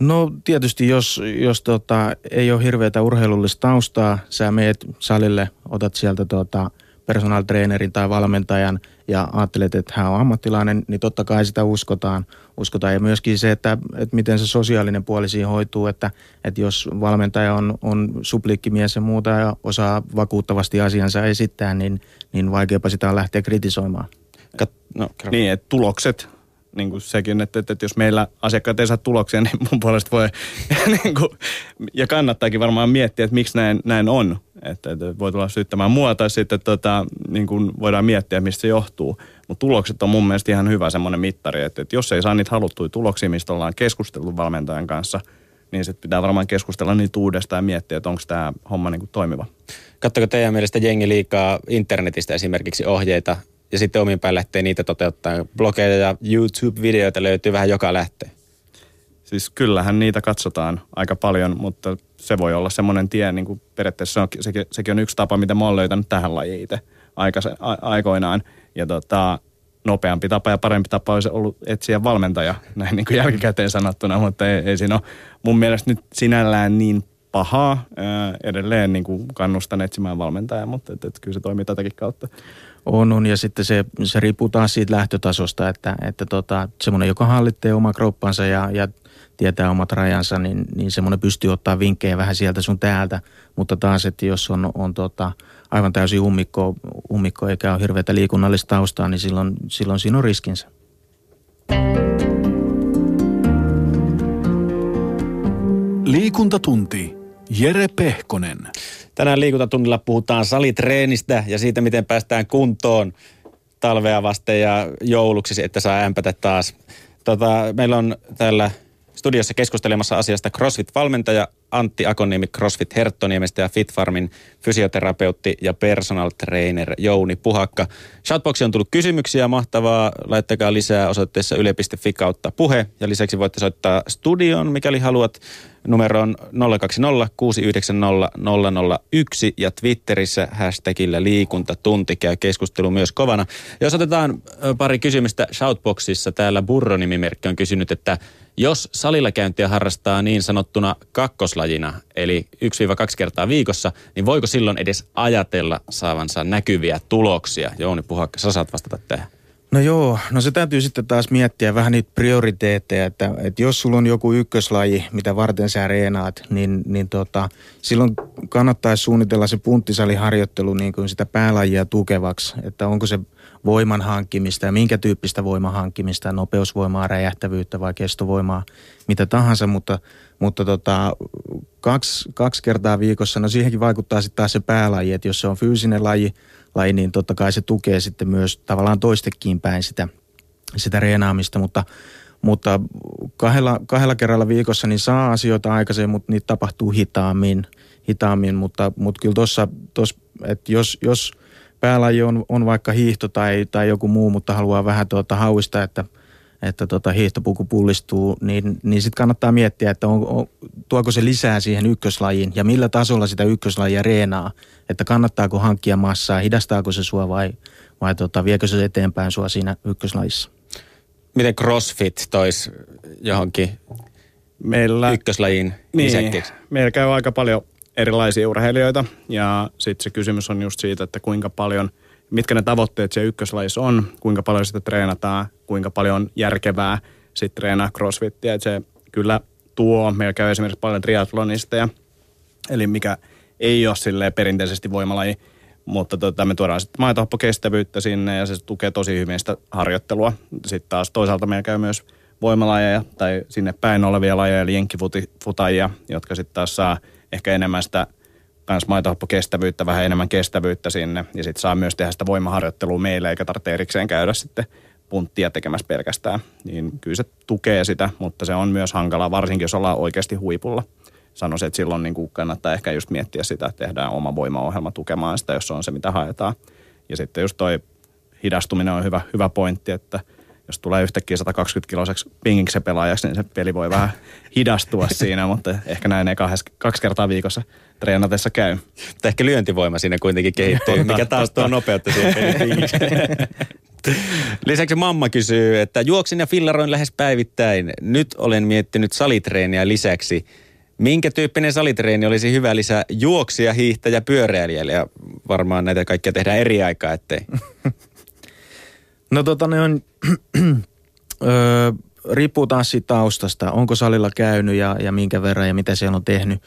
No tietysti, jos, jos tota, ei ole hirveätä urheilullista taustaa, sä meet salille, otat sieltä tota, personal trainerin tai valmentajan ja ajattelet, että hän on ammattilainen, niin totta kai sitä uskotaan. uskotaan. Ja myöskin se, että, että miten se sosiaalinen puoli siinä hoituu, että, että jos valmentaja on, on supliikkimies ja muuta ja osaa vakuuttavasti asiansa esittää, niin, niin vaikeapa sitä on lähteä kritisoimaan. Kat, no, niin, että tulokset niin kuin sekin, että, että, että jos meillä asiakkaat ei saa tuloksia, niin mun puolesta voi, niin kuin, ja kannattaakin varmaan miettiä, että miksi näin, näin on. Että, että voi tulla syyttämään mua tai sitten tota, niin kuin voidaan miettiä, mistä se johtuu. Mutta tulokset on mun mielestä ihan hyvä semmoinen mittari, että, että jos ei saa niitä haluttuja tuloksia, mistä ollaan keskustellut valmentajan kanssa, niin sitten pitää varmaan keskustella niitä uudestaan ja miettiä, että onko tämä homma niin kuin toimiva. Katsoko teidän mielestä jengi liikaa internetistä esimerkiksi ohjeita ja sitten omin päin lähtee niitä toteuttaa. Blogeja ja YouTube-videoita löytyy vähän joka lähtee. Siis kyllähän niitä katsotaan aika paljon, mutta se voi olla semmoinen tie, niin kuin periaatteessa se on, sekin, sekin on yksi tapa, mitä mä oon löytänyt tähän lajiin itse aika, a, aikoinaan. Ja tota, nopeampi tapa ja parempi tapa olisi ollut etsiä valmentaja, näin niin kuin jälkikäteen sanottuna, mutta ei, ei siinä ole mun mielestä nyt sinällään niin pahaa. Ää, edelleen niin kuin kannustan etsimään valmentajaa, mutta et, et, kyllä se toimii tätäkin kautta. On, on, ja sitten se, se riippuu taas siitä lähtötasosta, että, että tota, semmoinen, joka hallitsee oma kroppansa ja, ja tietää omat rajansa, niin, niin semmoinen pystyy ottaa vinkkejä vähän sieltä sun täältä, mutta taas, että jos on, on tota, aivan täysin ummikko, ummikko eikä ole hirveätä liikunnallista taustaa, niin silloin, silloin siinä on riskinsä. Liikuntatunti. Jere Pehkonen. Tänään liikuntatunnilla puhutaan salitreenistä ja siitä, miten päästään kuntoon talvea vasten ja jouluksi, että saa ämpätä taas. Tota, meillä on täällä studiossa keskustelemassa asiasta CrossFit-valmentaja Antti Akoniemi CrossFit Herttoniemestä ja FitFarmin fysioterapeutti ja personal trainer Jouni Puhakka. Shoutboxiin on tullut kysymyksiä, mahtavaa. Laittakaa lisää osoitteessa yle.fi kautta puhe. Ja lisäksi voitte soittaa studion, mikäli haluat. Numero on 020 690 001 ja Twitterissä hashtagillä liikuntatunti käy keskustelu myös kovana. Jos otetaan pari kysymystä Shoutboxissa, täällä Burro-nimimerkki on kysynyt, että jos salilla käyntiä harrastaa niin sanottuna kakkoslajina, eli 1-2 kertaa viikossa, niin voiko silloin edes ajatella saavansa näkyviä tuloksia? Jouni Puhakka, sä saat vastata tähän. No joo, no se täytyy sitten taas miettiä vähän niitä prioriteetteja, että, että jos sulla on joku ykköslaji, mitä varten sä reenaat, niin, niin tota, silloin kannattaisi suunnitella se punttisaliharjoittelu niin kuin sitä päälajia tukevaksi, että onko se voiman hankkimista ja minkä tyyppistä voiman hankkimista, nopeusvoimaa, räjähtävyyttä vai kestovoimaa, mitä tahansa, mutta, mutta tota, kaksi, kaksi kertaa viikossa, no siihenkin vaikuttaa sitten taas se päälaji, että jos se on fyysinen laji, laji, niin totta kai se tukee sitten myös tavallaan toistekin päin sitä, sitä reenaamista, mutta, mutta kahdella, kahdella kerralla viikossa niin saa asioita aikaisemmin, mutta niitä tapahtuu hitaammin, hitaammin mutta, mutta kyllä tuossa, että jos, jos päälaji on, on vaikka hiihto tai, tai joku muu, mutta haluaa vähän tuota hauista, että, että tuota hiihtopuku pullistuu, niin, niin sitten kannattaa miettiä, että on, on, tuoko se lisää siihen ykköslajiin ja millä tasolla sitä ykköslajia reenaa, että kannattaako hankkia massaa, hidastaako se sua vai, vai tota, viekö se eteenpäin sua siinä ykköslajissa. Miten CrossFit tois johonkin meillä, ykköslajiin niin, Meillä käy aika paljon erilaisia urheilijoita ja sitten se kysymys on just siitä, että kuinka paljon, mitkä ne tavoitteet se ykköslajissa on, kuinka paljon sitä treenataan, kuinka paljon on järkevää sitten treenaa crossfittiä. Et se kyllä tuo, meillä käy esimerkiksi paljon triathlonisteja, eli mikä ei ole silleen perinteisesti voimalaji, mutta tota, me tuodaan sitten maitohappokestävyyttä sinne ja se tukee tosi hyvin sitä harjoittelua. Sitten taas toisaalta meillä käy myös voimalajeja tai sinne päin olevia lajeja, eli jenkkifutajia, jotka sitten taas saa – ehkä enemmän sitä kans maitohappokestävyyttä, vähän enemmän kestävyyttä sinne. Ja sitten saa myös tehdä sitä voimaharjoittelua meille, eikä tarvitse erikseen käydä sitten punttia tekemässä pelkästään. Niin kyllä se tukee sitä, mutta se on myös hankalaa, varsinkin jos ollaan oikeasti huipulla. Sanoisin, että silloin niin kuin kannattaa ehkä just miettiä sitä, että tehdään oma voimaohjelma tukemaan sitä, jos se on se, mitä haetaan. Ja sitten just toi hidastuminen on hyvä, hyvä pointti, että – jos tulee yhtäkkiä 120-kiloiseksi pingiksen pelaajaksi, niin se peli voi vähän hidastua siinä, mutta ehkä näin ei kahdessa, kaksi kertaa viikossa treenatessa käy. Mutta ehkä lyöntivoima siinä kuitenkin kehittyy, mikä taas tuo nopeutta siihen Lisäksi mamma kysyy, että juoksin ja fillaroin lähes päivittäin. Nyt olen miettinyt salitreeniä lisäksi. Minkä tyyppinen salitreeni olisi hyvä lisää juoksia, hiihtäjä, pyöräilijälle? Ja varmaan näitä kaikkia tehdään eri aikaa, ettei No tota ne on, öö, riippuu taas siitä taustasta, onko salilla käynyt ja, ja minkä verran ja mitä siellä on tehnyt,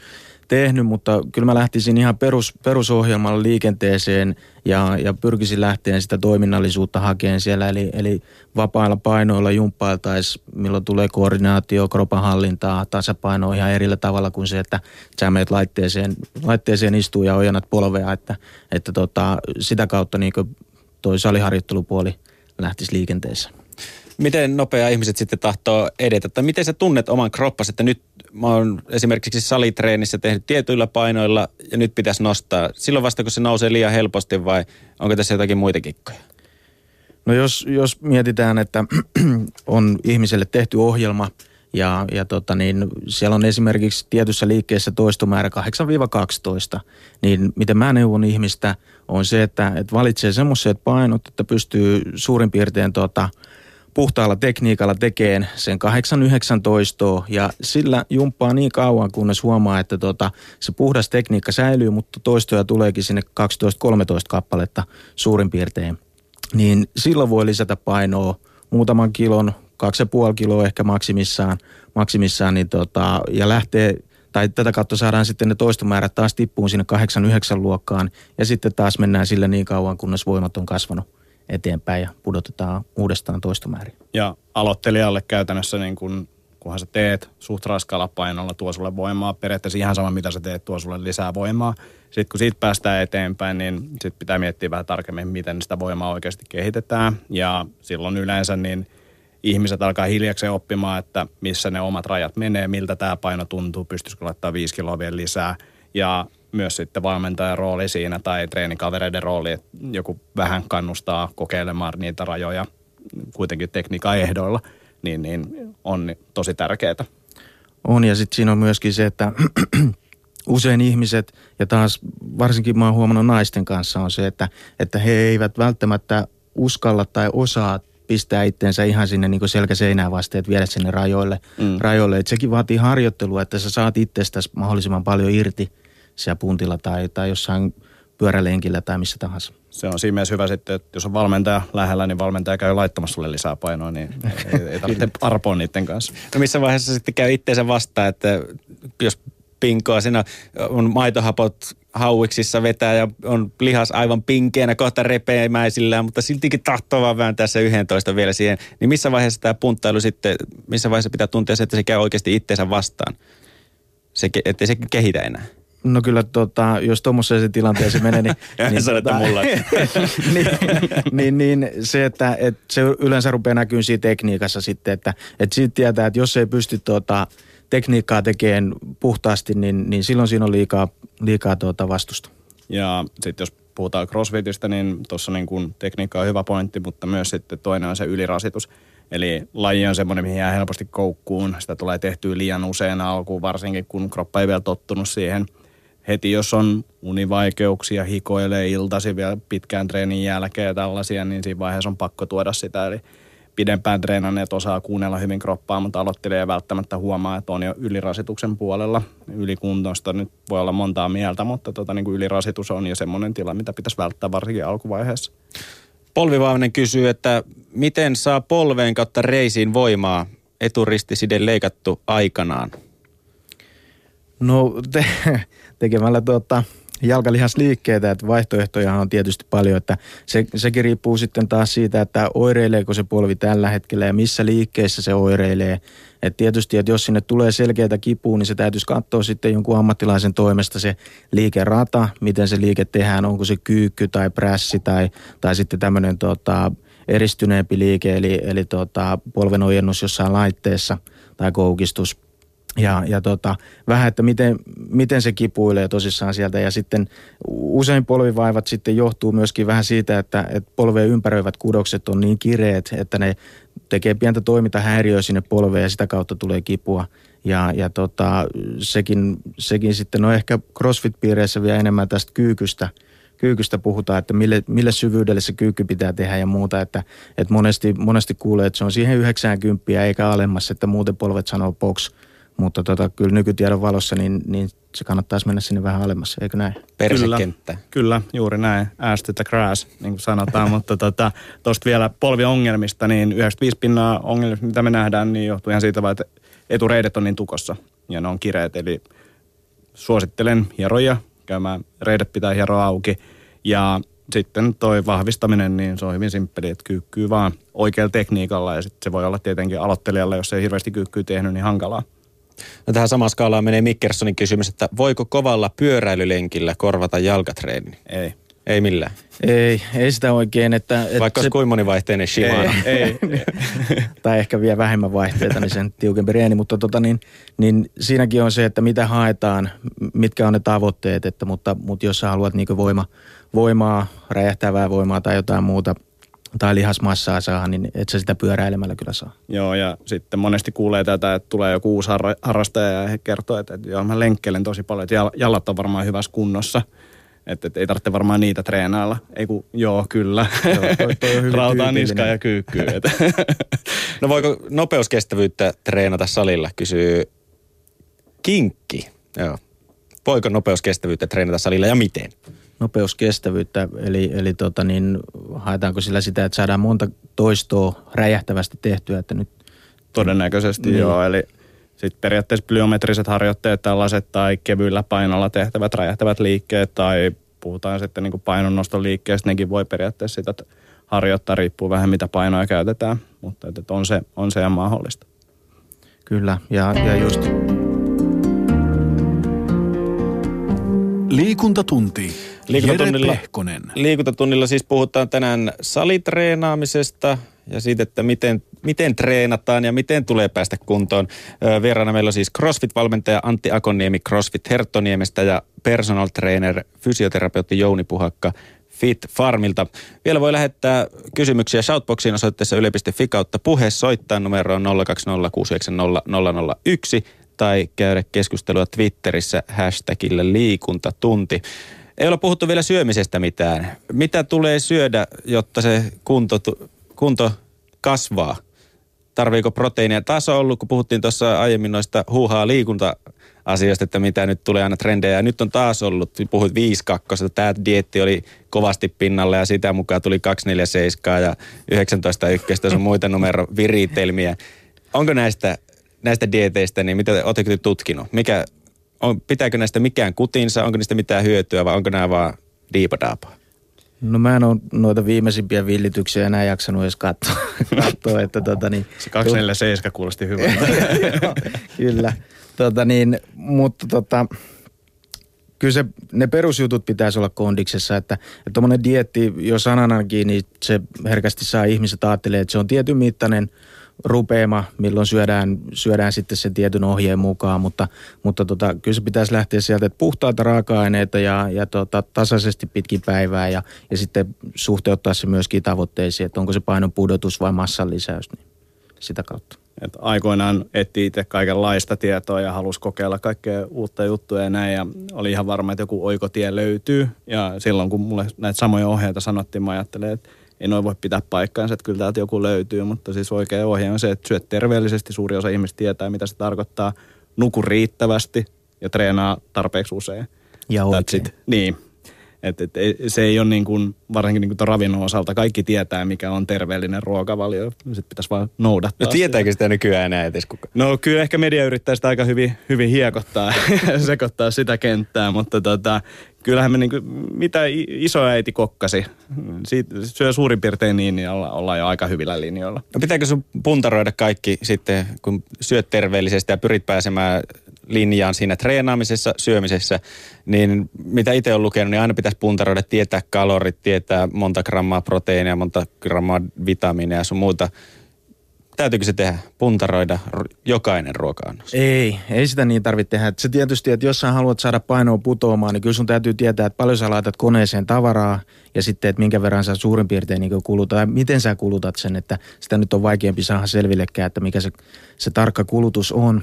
tehnyt mutta kyllä mä lähtisin ihan perus, perusohjelmalla liikenteeseen ja, ja pyrkisin lähteen sitä toiminnallisuutta hakeen siellä, eli, eli vapailla painoilla jumppailtaisiin, milloin tulee koordinaatio, kropan hallintaa, tasapaino ihan erillä tavalla kuin se, että sä meet laitteeseen, laitteeseen istuu ja ojannat polvea, että, että tota, sitä kautta niin toi saliharjoittelupuoli – lähtisi liikenteessä. Miten nopea ihmiset sitten tahtoo edetä? Tai miten sä tunnet oman kroppasi, että nyt mä oon esimerkiksi salitreenissä tehnyt tietyillä painoilla ja nyt pitäisi nostaa. Silloin vasta kun se nousee liian helposti vai onko tässä jotakin muita kikkoja? No jos, jos mietitään, että on ihmiselle tehty ohjelma ja, ja tota niin, siellä on esimerkiksi tietyssä liikkeessä toistomäärä 8-12, niin miten mä neuvon ihmistä – on se, että, että valitsee semmoiset painot, että pystyy suurin piirtein tuota, puhtaalla tekniikalla tekemään sen 8-19 ja sillä jumppaa niin kauan, kunnes huomaa, että tota, se puhdas tekniikka säilyy, mutta toistoja tuleekin sinne 12-13 kappaletta suurin piirtein. Niin silloin voi lisätä painoa muutaman kilon, 2,5 kiloa ehkä maksimissaan, maksimissaan niin tota, ja lähtee tai tätä kautta saadaan sitten ne toistomäärät taas tippuun sinne 8-9 luokkaan ja sitten taas mennään sillä niin kauan, kunnes voimat on kasvanut eteenpäin ja pudotetaan uudestaan toistomääriä. Ja aloittelijalle käytännössä niin kun, kunhan sä teet suht raskaalla painolla, tuo sulle voimaa. Periaatteessa ihan sama, mitä sä teet, tuo sulle lisää voimaa. Sitten kun siitä päästään eteenpäin, niin sitten pitää miettiä vähän tarkemmin, miten sitä voimaa oikeasti kehitetään. Ja silloin yleensä niin ihmiset alkaa hiljakseen oppimaan, että missä ne omat rajat menee, miltä tämä paino tuntuu, pystyisikö laittaa viisi kiloa vielä lisää. Ja myös sitten valmentajan rooli siinä tai treenikavereiden rooli, että joku vähän kannustaa kokeilemaan niitä rajoja kuitenkin tekniikan ehdoilla, niin, niin on tosi tärkeää. On ja sitten siinä on myöskin se, että usein ihmiset, ja taas varsinkin mä oon huomannut naisten kanssa, on se, että, että he eivät välttämättä uskalla tai osaa pistää itteensä ihan sinne niin selkäseinään vasten, että viedä sinne rajoille. Mm. rajoille. Et sekin vaatii harjoittelua, että sä saat itsestäsi mahdollisimman paljon irti siellä puntilla tai, tai jossain pyörälenkillä tai missä tahansa. Se on siinä mielessä hyvä sitten, että jos on valmentaja lähellä, niin valmentaja käy laittamassa sulle lisää painoa, niin ei, ei tarvitse arpoa niiden kanssa. No missä vaiheessa sitten käy itteensä vastaan, että jos pinkoa, siinä on maitohapot hauiksissa vetää ja on lihas aivan pinkeänä, kohta repeämäisillä, mutta siltikin tahtoo vaan vääntää se 11 vielä siihen. Niin missä vaiheessa tämä punttailu sitten, missä vaiheessa pitää tuntea se, että se käy oikeasti itteensä vastaan? Se, ettei se kehitä enää. No kyllä, tota, jos tuommoiseen tilanteeseen menee, niin... niin, tota, mulla. niin, niin, niin, se, että, että se yleensä rupeaa näkyy siinä tekniikassa sitten, että, että siitä tietää, että jos ei pysty tota, tekniikkaa tekemään puhtaasti, niin, niin silloin siinä on liikaa, liikaa tuota vastusta. Ja sitten jos puhutaan crossfitistä, niin tuossa niin kun tekniikka on hyvä pointti, mutta myös sitten toinen on se ylirasitus. Eli laji on semmoinen, mihin jää helposti koukkuun. Sitä tulee tehtyä liian usein alkuun, varsinkin kun kroppa ei vielä tottunut siihen. Heti jos on univaikeuksia, hikoilee iltasi vielä pitkään treenin jälkeen ja tällaisia, niin siinä vaiheessa on pakko tuoda sitä. Eli pidempään treenanneet osaa kuunnella hyvin kroppaa, mutta aloittelee välttämättä huomaa, että on jo ylirasituksen puolella. Ylikuntoista nyt voi olla montaa mieltä, mutta tota, niin kuin ylirasitus on jo semmoinen tila, mitä pitäisi välttää varsinkin alkuvaiheessa. Polvivainen kysyy, että miten saa polveen kautta reisiin voimaa eturistiside leikattu aikanaan? No te, tekemällä tuota, jalkalihasliikkeitä, että vaihtoehtoja on tietysti paljon, että se, sekin riippuu sitten taas siitä, että oireileeko se polvi tällä hetkellä ja missä liikkeessä se oireilee. Et tietysti, että jos sinne tulee selkeitä kipua, niin se täytyisi katsoa sitten jonkun ammattilaisen toimesta se liikerata, miten se liike tehdään, onko se kyykky tai prässi tai, tai sitten tämmöinen tota, eristyneempi liike, eli, eli tota, polven ojennus jossain laitteessa tai koukistus – ja, ja tota, vähän, että miten, miten se kipuilee tosissaan sieltä. Ja sitten usein polvivaivat sitten johtuu myöskin vähän siitä, että, että polveen ympäröivät kudokset on niin kireet, että ne tekee pientä toimintahäiriöä sinne polveen ja sitä kautta tulee kipua. Ja, ja tota, sekin, sekin sitten on ehkä CrossFit-piireissä vielä enemmän tästä kyykystä, kyykystä puhutaan, että mille, mille syvyydelle se kyykky pitää tehdä ja muuta. Että, että monesti, monesti kuulee, että se on siihen 90 eikä alemmassa, että muuten polvet sanoo box – mutta tota, kyllä nykytiedon valossa niin, niin se kannattaisi mennä sinne vähän alemmassa, eikö näin? Persekenttä. Kyllä, kyllä juuri näin. Ash to the grass, niin kuin sanotaan. mutta tuosta tota, vielä polviongelmista, niin 95 pinnaa ongelmista, mitä me nähdään, niin johtuu ihan siitä vaan, että etureidet on niin tukossa ja ne on kireet. Eli suosittelen hieroja käymään, reidet pitää hieroa auki. Ja sitten toi vahvistaminen, niin se on hyvin simppeli, että kyykkyy vaan oikealla tekniikalla ja sitten se voi olla tietenkin aloittelijalle, jos ei hirveästi kyykkyy tehnyt, niin hankalaa. No tähän samaan skaalaan menee Mikkersonin kysymys, että voiko kovalla pyöräilylenkillä korvata jalkatreeni? Ei. Ei millään. Ei, ei sitä oikein. Että, että Vaikka se... olisi kuinka monivaihteinen Shimano. Ei, ei. tai ehkä vielä vähemmän vaihteita, niin sen tiukempi reeni. Mutta tota, niin, niin siinäkin on se, että mitä haetaan, mitkä on ne tavoitteet. Että, mutta, mutta jos sä haluat niin voima, voimaa, räjähtävää voimaa tai jotain muuta – tai lihasmassaa saa, niin et sä sitä pyöräilemällä kyllä saa. Joo, ja sitten monesti kuulee tätä, että tulee joku uusi harrastaja ja he kertoo, että, että joo, mä lenkkelen tosi paljon, että jalat on varmaan hyvässä kunnossa. Että, että ei tarvitse varmaan niitä treenailla. Ei kun, joo, kyllä. Joo, toi, toi Rautaa niskaa ja kyykkyy. no voiko nopeuskestävyyttä treenata salilla, kysyy Kinkki. Joo. Voiko nopeuskestävyyttä treenata salilla ja miten? Nopeuskestävyyttä, eli, eli tota niin, haetaanko sillä sitä, että saadaan monta toistoa räjähtävästi tehtyä, että nyt... Todennäköisesti niin. joo, eli sitten periaatteessa plyometriset harjoitteet tällaiset tai kevyillä painolla tehtävät räjähtävät liikkeet tai puhutaan sitten niin painonnoston liikkeestä, nekin voi periaatteessa sitä harjoittaa, riippuu vähän mitä painoja käytetään, mutta että on se, on se ihan mahdollista. Kyllä, ja, ja just... Liikuntatunti. Liikuntatunnilla, liikuntatunnilla siis puhutaan tänään salitreenaamisesta ja siitä, että miten, miten treenataan ja miten tulee päästä kuntoon. Vieraana meillä on siis CrossFit-valmentaja Antti Akoniemi CrossFit Herttoniemestä ja personal trainer, fysioterapeutti Jouni Puhakka Fit Farmilta. Vielä voi lähettää kysymyksiä Shoutboxiin osoitteessa yle.fi kautta puhe soittaa numeroon 020 tai käydä keskustelua Twitterissä hashtagillä liikuntatunti. Ei ole puhuttu vielä syömisestä mitään. Mitä tulee syödä, jotta se kunto, kunto kasvaa? Tarviiko proteiinia? Taas on ollut, kun puhuttiin tuossa aiemmin noista huuhaa liikunta asioista, että mitä nyt tulee aina trendejä. Ja nyt on taas ollut, puhuit 5 2 tämä dietti oli kovasti pinnalle ja sitä mukaan tuli 247 ja 19 ykköstä sun muita numero viritelmiä. Onko näistä, näistä dieteistä, niin mitä oletteko tutkinut? Mikä, on, pitääkö näistä mikään kutinsa, onko niistä mitään hyötyä vai onko nämä vaan diipadaapaa? No mä en ole noita viimeisimpiä villityksiä enää jaksanut edes katsoa, katsoa että tota niin. Se 247 kuulosti hyvältä. Kyllä, tota niin, mutta tota, kyllä se, ne perusjutut pitäisi olla kondiksessa, että tuommoinen dietti jo sananakin, niin se herkästi saa ihmiset ajattelemaan, että se on tietyn mittainen – rupeama, milloin syödään, syödään sitten sen tietyn ohjeen mukaan, mutta, mutta tota, kyllä se pitäisi lähteä sieltä, että puhtaita raaka-aineita ja, ja tota, tasaisesti pitkin päivää ja, ja sitten suhteuttaa se myöskin tavoitteisiin, että onko se painon pudotus vai massan lisäys, niin sitä kautta. Et aikoinaan etti itse kaikenlaista tietoa ja halusi kokeilla kaikkea uutta juttuja ja näin. Ja oli ihan varma, että joku oikotie löytyy. Ja silloin kun mulle näitä samoja ohjeita sanottiin, mä ajattelin, että ei noin voi pitää paikkaansa, että kyllä täältä joku löytyy, mutta siis oikea ohje on se, että syöt terveellisesti, suuri osa ihmistä tietää, mitä se tarkoittaa, nuku riittävästi ja treenaa tarpeeksi usein. Ja oikein. Niin, et, et, se ei ole niin kuin, varsinkin niin kuin ravinnon osalta, kaikki tietää, mikä on terveellinen ruokavalio. Sitten pitäisi vaan noudattaa. No tietääkö sitä nykyään enää edes kukaan? No kyllä ehkä media yrittää sitä aika hyvin, hyvin hiekottaa ja sekoittaa sitä kenttää, mutta tota, kyllähän me niin kuin, mitä isoäiti kokkasi, siitä syö suurin piirtein niin, niin olla, ollaan jo aika hyvillä linjoilla. No pitääkö sun puntaroida kaikki sitten, kun syöt terveellisesti ja pyrit pääsemään linjaan siinä treenaamisessa, syömisessä, niin mitä itse olen lukenut, niin aina pitäisi puntaroida, tietää kalorit, tietää monta grammaa proteiinia, monta grammaa vitamiineja ja sun muuta. Täytyykö se tehdä, puntaroida jokainen ruoka Ei, ei sitä niin tarvitse tehdä. Se tietysti, että jos sä haluat saada painoa putoamaan, niin kyllä sun täytyy tietää, että paljon sä laitat koneeseen tavaraa ja sitten, että minkä verran sä suurin piirtein niin kulutat ja miten sä kulutat sen, että sitä nyt on vaikeampi saada selvillekään, että mikä se, se tarkka kulutus on.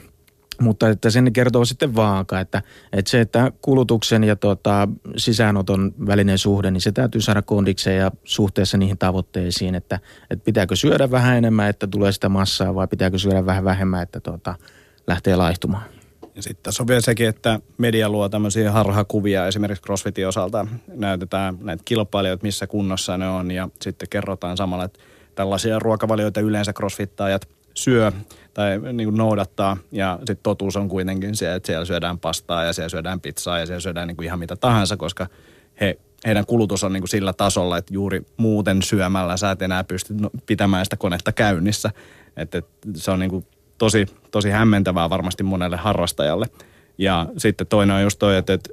Mutta että sen kertoo sitten vaaka, että, että se, että kulutuksen ja tota, sisäänoton välinen suhde, niin se täytyy saada kondikseen ja suhteessa niihin tavoitteisiin, että, että pitääkö syödä vähän enemmän, että tulee sitä massaa vai pitääkö syödä vähän vähemmän, että tota, lähtee laihtumaan. Ja sitten tässä on vielä sekin, että media luo tämmöisiä harhakuvia esimerkiksi CrossFitin osalta. Näytetään näitä kilpailijoita, missä kunnossa ne on ja sitten kerrotaan samalla, että tällaisia ruokavalioita yleensä crossfittajat syö tai niin kuin noudattaa. Ja sitten totuus on kuitenkin se, että siellä syödään pastaa ja siellä syödään pizzaa ja siellä syödään niin kuin ihan mitä tahansa, koska he, heidän kulutus on niin kuin sillä tasolla, että juuri muuten syömällä sä et enää pysty no, pitämään sitä konetta käynnissä. Että et se on niin kuin tosi, tosi hämmentävää varmasti monelle harrastajalle. Ja sitten toinen on just toi, että, että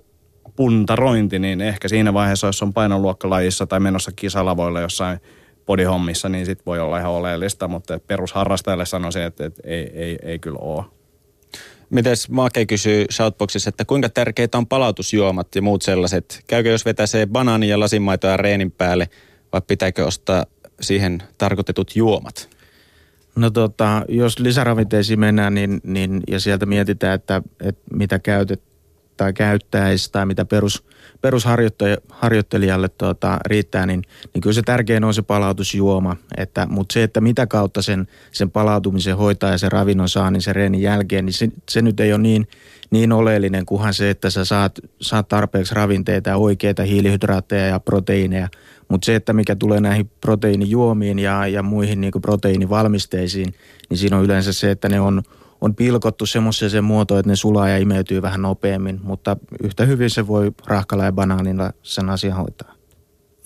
puntarointi, niin ehkä siinä vaiheessa, jos on painoluokkalajissa tai menossa kisalavoille jossain – podihommissa, niin sit voi olla ihan oleellista, mutta perusharrastajalle sanoisin, että, että ei, ei, ei kyllä ole. Mites Maake kysyy Shoutboxissa, että kuinka tärkeitä on palautusjuomat ja muut sellaiset? Käykö jos vetäsee banaani ja lasinmaitoa reenin päälle vai pitääkö ostaa siihen tarkoitetut juomat? No tota, jos lisäravinteisiin mennään niin, niin, ja sieltä mietitään, että, että mitä käytet tai käyttäisi tai mitä perus, perusharjoittelijalle tuota, riittää, niin, niin kyllä se tärkein on se palautusjuoma. Että, mutta se, että mitä kautta sen, sen palautumisen hoitaa ja sen ravinnon saa, niin se reenin jälkeen, niin se, se nyt ei ole niin, niin oleellinen, kunhan se, että sä saat, saat tarpeeksi ravinteita ja oikeita hiilihydraatteja ja proteiineja. Mutta se, että mikä tulee näihin proteiinijuomiin ja, ja muihin niin proteiinivalmisteisiin, niin siinä on yleensä se, että ne on – on pilkottu semmoiseen muotoon, että ne sulaa ja imeytyy vähän nopeammin, mutta yhtä hyvin se voi rahkalla ja banaanilla sen asian hoitaa.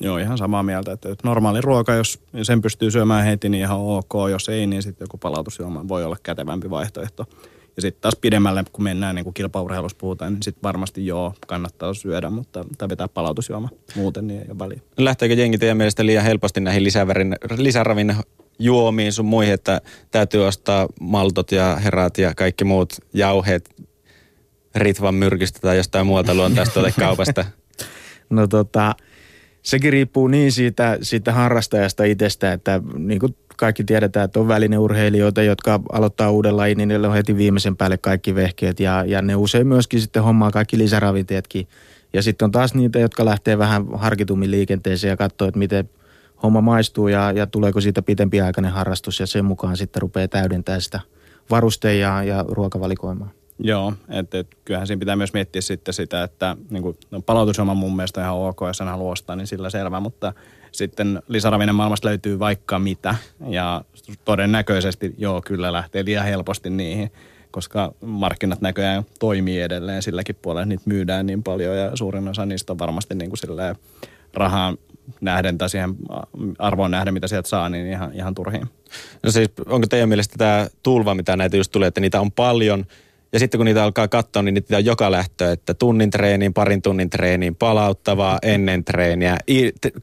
Joo, ihan samaa mieltä, että normaali ruoka, jos sen pystyy syömään heti, niin ihan ok. Jos ei, niin sitten joku palautusjuoma voi olla kätevämpi vaihtoehto. Ja sitten taas pidemmälle, kun mennään, niin kuin kilpaurheilussa puhutaan, niin sitten varmasti joo, kannattaa syödä, mutta tai vetää palautusjuoma muuten, niin ei ole väliä. Lähteekö jengi teidän mielestä liian helposti näihin lisäravinne juomiin sun muihin, että täytyy ostaa maltot ja herat ja kaikki muut jauheet Ritvan myrkistä tai jostain muualta luontaista kaupasta? No tota, sekin riippuu niin siitä, siitä harrastajasta itsestä, että niin kuin kaikki tiedetään, että on välineurheilijoita, jotka aloittaa uuden lajin, niin niillä on heti viimeisen päälle kaikki vehkeet ja, ja ne usein myöskin sitten hommaa kaikki lisäravinteetkin. Ja sitten on taas niitä, jotka lähtee vähän harkitummin liikenteeseen ja katsoo, että miten homma maistuu ja, ja tuleeko siitä pitempiaikainen harrastus ja sen mukaan sitten rupeaa täydentää sitä varuste- ja, ruokavalikoimaa. Joo, että et, kyllähän siinä pitää myös miettiä sitten sitä, että niin kuin, no, palautusoma mun mielestä ihan ok, jos sen haluaa ostaa, niin sillä selvä, mutta sitten lisäravinen maailmasta löytyy vaikka mitä ja todennäköisesti joo, kyllä lähtee liian helposti niihin, koska markkinat näköjään toimii edelleen silläkin puolella, niitä myydään niin paljon ja suurin osa niistä on varmasti niin kuin rahaan nähden tai siihen arvoon nähden, mitä sieltä saa, niin ihan, ihan turhiin. No siis onko teidän mielestä tämä tulva, mitä näitä just tulee, että niitä on paljon – ja sitten kun niitä alkaa katsoa, niin niitä on joka lähtö, että tunnin treeniin, parin tunnin treeniin, palauttavaa ennen treeniä,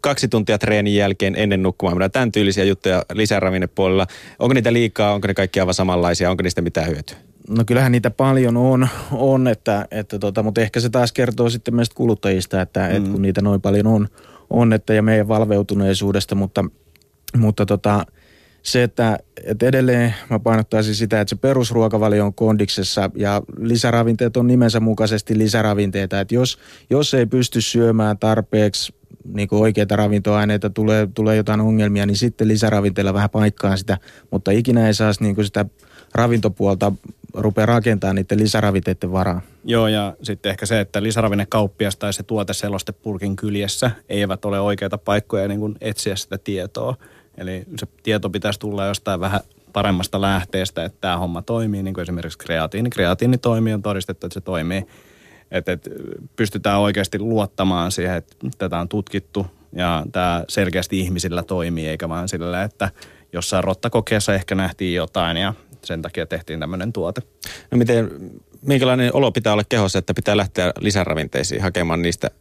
kaksi tuntia treenin jälkeen ennen nukkumaan. Tämän tyylisiä juttuja lisäravinnepuolella. Onko niitä liikaa, onko ne kaikki aivan samanlaisia, onko niistä mitään hyötyä? No kyllähän niitä paljon on, on että, että tota, mutta ehkä se taas kertoo sitten meistä kuluttajista, että, mm. että kun niitä noin paljon on, on että, ja meidän valveutuneisuudesta, mutta, mutta tota, se, että, että edelleen mä painottaisin sitä, että se perusruokavalio on kondiksessa ja lisäravinteet on nimensä mukaisesti lisäravinteita. Että jos, jos ei pysty syömään tarpeeksi niin kuin oikeita ravintoaineita, tulee, tulee jotain ongelmia, niin sitten lisäravinteilla vähän paikkaa sitä, mutta ikinä ei saisi niin kuin sitä ravintopuolta rupea rakentamaan niiden lisäravinteiden varaan. Joo, ja sitten ehkä se, että lisäravinnekauppias tai se tuoteseloste purkin kyljessä eivät ole oikeita paikkoja niin kuin etsiä sitä tietoa. Eli se tieto pitäisi tulla jostain vähän paremmasta lähteestä, että tämä homma toimii, niin kuin esimerkiksi kreatiini. Kreatiini toimii, on todistettu, että se toimii. Että, että pystytään oikeasti luottamaan siihen, että tätä on tutkittu ja tämä selkeästi ihmisillä toimii, eikä vaan sillä, että jossain rottakokeessa ehkä nähtiin jotain ja sen takia tehtiin tämmöinen tuote. No miten, minkälainen olo pitää olla kehossa, että pitää lähteä lisäravinteisiin hakemaan niistä?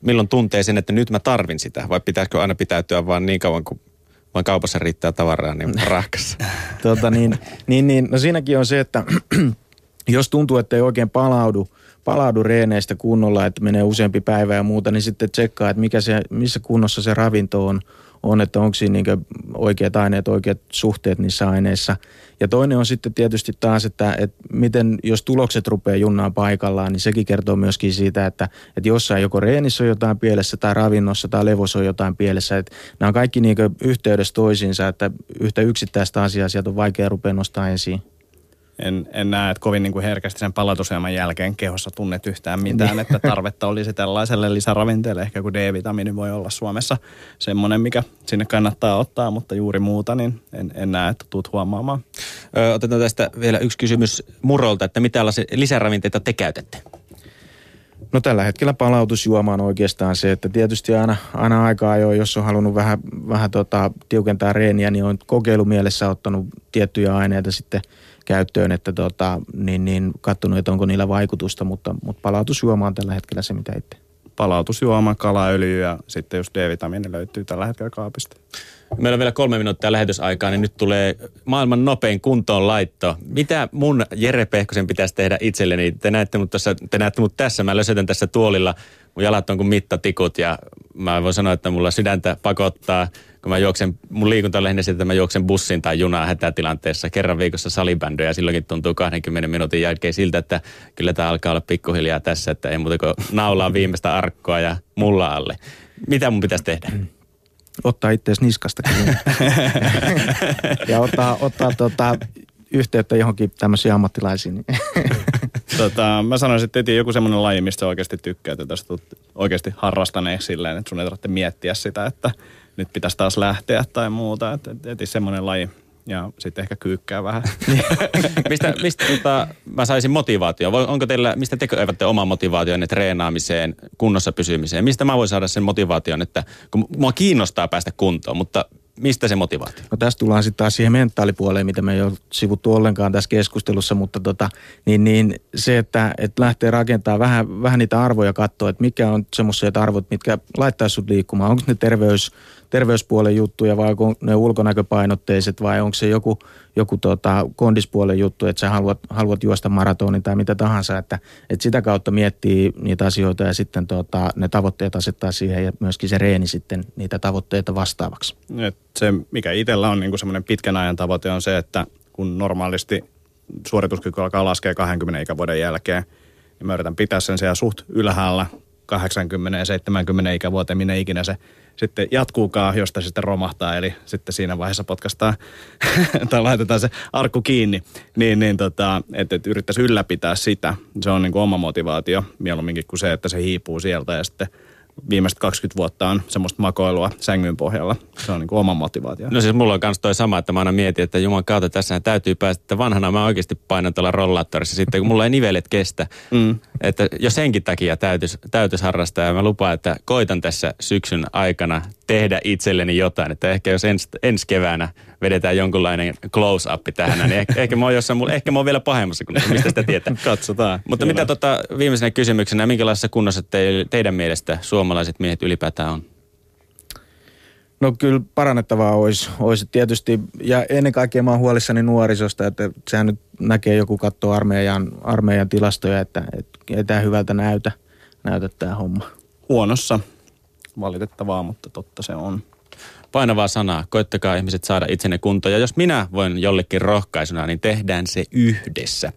Milloin tuntee sen, että nyt mä tarvin sitä vai pitäisikö aina pitäytyä vaan niin kauan kuin vaan kaupassa riittää tavaraa, niin rahkassa. tota, niin, niin, niin, no siinäkin on se, että jos tuntuu, että ei oikein palaudu, palaudu reeneistä kunnolla, että menee useampi päivä ja muuta, niin sitten tsekkaa, että mikä se, missä kunnossa se ravinto on, on, että onko siinä niin oikeat aineet, oikeat suhteet niissä aineissa. Ja toinen on sitten tietysti taas, että, että miten, jos tulokset rupeaa junnaan paikallaan, niin sekin kertoo myöskin siitä, että, että jossain joko reenissä on jotain pielessä tai ravinnossa tai levossa on jotain pielessä. Että nämä on kaikki niin yhteydessä toisiinsa, että yhtä yksittäistä asiaa sieltä on vaikea rupea nostaa esiin en, en näe, että kovin niin kuin herkästi sen palautuselman jälkeen kehossa tunnet yhtään mitään, että tarvetta olisi tällaiselle lisäravinteelle. Ehkä kun D-vitamiini voi olla Suomessa semmoinen, mikä sinne kannattaa ottaa, mutta juuri muuta, niin en, en näe, että tuut huomaamaan. Ö, otetaan tästä vielä yksi kysymys Murolta, että mitä lisäravinteita te käytätte? No tällä hetkellä palautusjuoma on oikeastaan se, että tietysti aina, aina aikaa ajoin, jos on halunnut vähän, vähän tota, tiukentaa reeniä, niin on kokeilumielessä ottanut tiettyjä aineita sitten – käyttöön, että tota, niin, niin katsonut, että onko niillä vaikutusta, mutta, mutta palautusjuoma on tällä hetkellä se, mitä itse. Palautusjuoma, kalaöljy ja sitten just D-vitamiini löytyy tällä hetkellä kaapista. Meillä on vielä kolme minuuttia lähetysaikaa, niin nyt tulee maailman nopein kuntoon laitto. Mitä mun Jere Pehkosen pitäisi tehdä itselleni? Te näette mut, tässä, te näette mut tässä, mä lösetän tässä tuolilla. Mun jalat on kuin mittatikut ja mä voin sanoa, että mulla sydäntä pakottaa kun mä juoksen, mun liikunta on lähinnä siitä, että mä juoksen bussin tai junaa hätätilanteessa kerran viikossa salibändyä ja silloinkin tuntuu 20 minuutin jälkeen siltä, että kyllä tämä alkaa olla pikkuhiljaa tässä, että ei muuta kuin naulaa viimeistä arkkoa ja mulla alle. Mitä mun pitäisi tehdä? Ottaa itseäsi niskasta ja ottaa, ottaa tota, yhteyttä johonkin tämmöisiin ammattilaisiin. tota, mä sanoisin, että joku semmoinen laji, mistä oikeasti tykkää, että tästä oikeasti harrastaneeksi silleen, että sun ei tarvitse miettiä sitä, että nyt pitäisi taas lähteä tai muuta. Että et, et semmoinen laji ja sitten ehkä kyykkää vähän. mistä mistä tota, mä saisin motivaatio? Onko teillä, mistä te evätte oman motivaationne treenaamiseen, kunnossa pysymiseen? Mistä mä voin saada sen motivaation, että kun mua kiinnostaa päästä kuntoon, mutta mistä se motivaatio? No tässä tullaan sitten taas siihen mentaalipuoleen, mitä me ei ole sivuttu ollenkaan tässä keskustelussa, mutta tota, niin, niin se, että, että lähtee rakentamaan vähän, vähän niitä arvoja katsoa, että mikä on semmoiset arvot, mitkä laittaisi sut liikkumaan. Onko ne terveys, terveyspuolen juttuja vai onko ne ulkonäköpainotteiset vai onko se joku, joku tota, kondispuolen juttu, että sä haluat, haluat juosta maratonin tai mitä tahansa, että, että sitä kautta miettii niitä asioita ja sitten tota, ne tavoitteet asettaa siihen ja myöskin se reeni sitten niitä tavoitteita vastaavaksi. Et se, mikä itsellä on niin semmoinen pitkän ajan tavoite on se, että kun normaalisti suorituskyky alkaa laskea 20 ikävuoden jälkeen, niin mä yritän pitää sen siellä suht ylhäällä 80 ja 70 ikävuoteen, minne ikinä se sitten jatkuukaan, josta se sitten romahtaa, eli sitten siinä vaiheessa potkastaan tai laitetaan se arkku kiinni, niin, niin tota, että et yrittäisi ylläpitää sitä. Se on niin kuin oma motivaatio mieluumminkin kuin se, että se hiipuu sieltä ja sitten – viimeiset 20 vuotta on semmoista makoilua sängyn pohjalla. Se on niin kuin oma motivaatio. No siis mulla on myös toi sama, että mä aina mietin, että Juman kautta tässä täytyy päästä, että vanhana mä oikeasti painan tuolla rollaattorissa sitten, kun mulla ei nivelet kestä. Mm. Että jo senkin takia täytyisi, täytyis harrastaa ja mä lupaan, että koitan tässä syksyn aikana tehdä itselleni jotain. Että ehkä jos ens, ensi keväänä vedetään jonkunlainen close-up tähän, niin ehkä, ehkä, mä oon jossain, ehkä mä oon vielä pahemmassa kuin mistä sitä tietää. Katsotaan. Mutta Kyllä. mitä tota, viimeisenä kysymyksenä, minkälaisessa kunnossa te, teidän mielestä suomalaiset miehet ylipäätään on? No kyllä parannettavaa olisi, olisi tietysti, ja ennen kaikkea mä oon huolissani nuorisosta, että sehän nyt näkee joku katto armeijan, armeijan tilastoja, että, että ei tämä hyvältä näytä, näytä tämä homma. Huonossa, valitettavaa, mutta totta se on painavaa sanaa. Koittakaa ihmiset saada itsenne kuntoon. Ja jos minä voin jollekin rohkaisuna, niin tehdään se yhdessä.